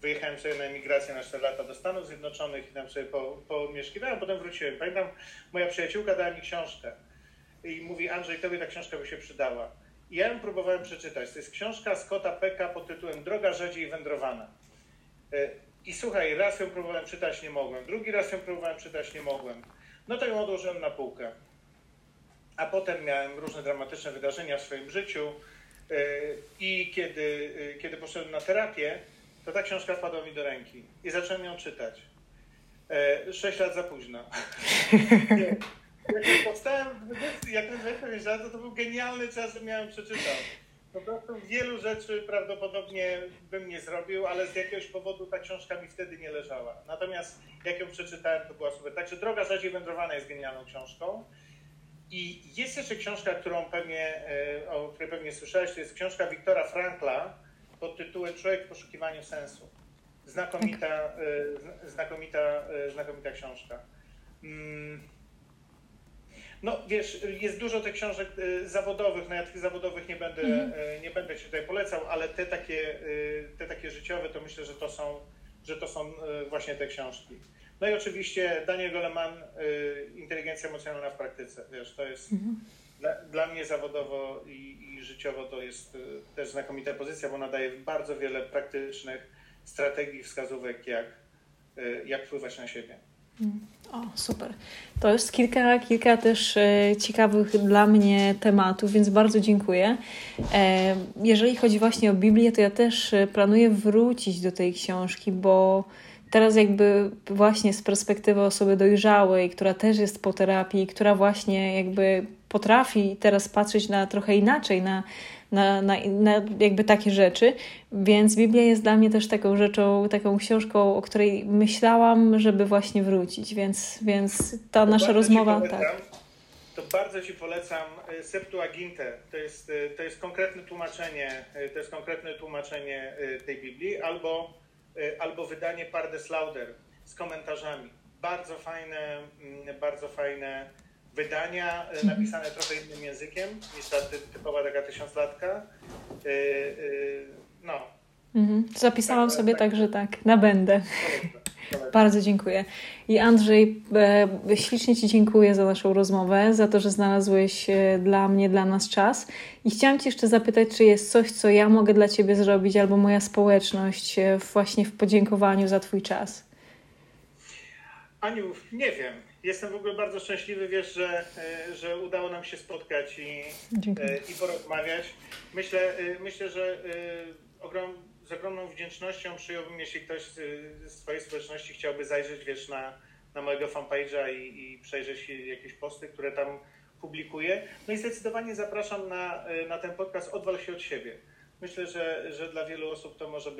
Speaker 2: wyjechałem sobie na emigrację na 4 lata do Stanów Zjednoczonych i tam sobie po, pomieszkiwałem, potem wróciłem. Pamiętam, moja przyjaciółka dała mi książkę i mówi, Andrzej, tobie ta książka by się przydała. Ja ją próbowałem przeczytać. To jest książka Scotta Pecka pod tytułem Droga rzadziej wędrowana. E, i słuchaj, raz ją próbowałem czytać, nie mogłem. Drugi raz ją próbowałem czytać, nie mogłem. No to ją odłożyłem na półkę. A potem miałem różne dramatyczne wydarzenia w swoim życiu. E, I kiedy, e, kiedy poszedłem na terapię, to ta książka wpadła mi do ręki i zacząłem ją czytać. Sześć lat za późno. jak powstałem, jak miałem 25 lat, to, to był genialny czas, że miałem przeczytał. Po prostu wielu rzeczy prawdopodobnie bym nie zrobił, ale z jakiegoś powodu ta książka mi wtedy nie leżała. Natomiast jak ją przeczytałem, to była super. Także Droga Rzadziej Wędrowana jest genialną książką. I jest jeszcze książka, którą pewnie, e, o której pewnie słyszałeś, to jest książka Wiktora Frankla pod tytułem Człowiek w poszukiwaniu sensu. Znakomita, e, znakomita, e, znakomita książka. No wiesz, jest dużo tych książek y, zawodowych, no ja tych zawodowych nie będę, mhm. Y, nie będę Ci tutaj polecał, ale te takie, y, te takie życiowe to myślę, że to są, że to są właśnie te książki. No i oczywiście Daniel Goleman, Inteligencja emocjonalna w praktyce, wiesz, to jest mhm. dla, dla, mnie zawodowo i, i życiowo to jest też znakomita pozycja, bo ona daje bardzo wiele praktycznych strategii, wskazówek, jak, jak wpływać na siebie.
Speaker 1: O, super. To jest kilka, kilka też e, ciekawych dla mnie tematów, więc bardzo dziękuję. E, jeżeli chodzi właśnie o Biblię, to ja też e, planuję wrócić do tej książki, bo teraz jakby właśnie z perspektywy osoby dojrzałej, która też jest po terapii, która właśnie jakby potrafi teraz patrzeć na trochę inaczej na na, na, na jakby takie rzeczy. Więc Biblia jest dla mnie też taką rzeczą, taką książką, o której myślałam, żeby właśnie wrócić. Więc, więc ta to nasza rozmowa. Tak.
Speaker 2: To bardzo Ci polecam e, Septuagintę. To jest, e, to jest konkretne tłumaczenie, e, to jest konkretne tłumaczenie tej Biblii, albo, albo wydanie Pardes Lauder z komentarzami. Bardzo fajne, mm, bardzo fajne wydania e, mhm. napisane trochę innym językiem niż ta typowa taka tysiąclatka. E, e, no.
Speaker 1: Mhm. Zapisałam tak, sobie tak. także tak, na będę. Bardzo dziękuję. I Andrzej, ślicznie Ci dziękuję za naszą rozmowę, za to, że znalazłeś dla mnie, dla nas czas. I chciałam Cię jeszcze zapytać, czy jest coś, co ja mogę dla Ciebie zrobić, albo moja społeczność, właśnie w podziękowaniu za Twój czas.
Speaker 2: Aniu, nie wiem. Jestem w ogóle bardzo szczęśliwy, wiesz, że, e, że udało nam się spotkać i, e, i porozmawiać. Myślę, e, myślę że ogrom, z ogromną wdzięcznością przyjąłbym, jeśli ktoś z, z Twojej społeczności chciałby zajrzeć, wiesz, na, na mojego fanpage'a i, i przejrzeć jakieś posty, które tam publikuję. No i zdecydowanie zapraszam na, na ten podcast Odwal się od siebie. Myślę, że, że dla wielu osób to może być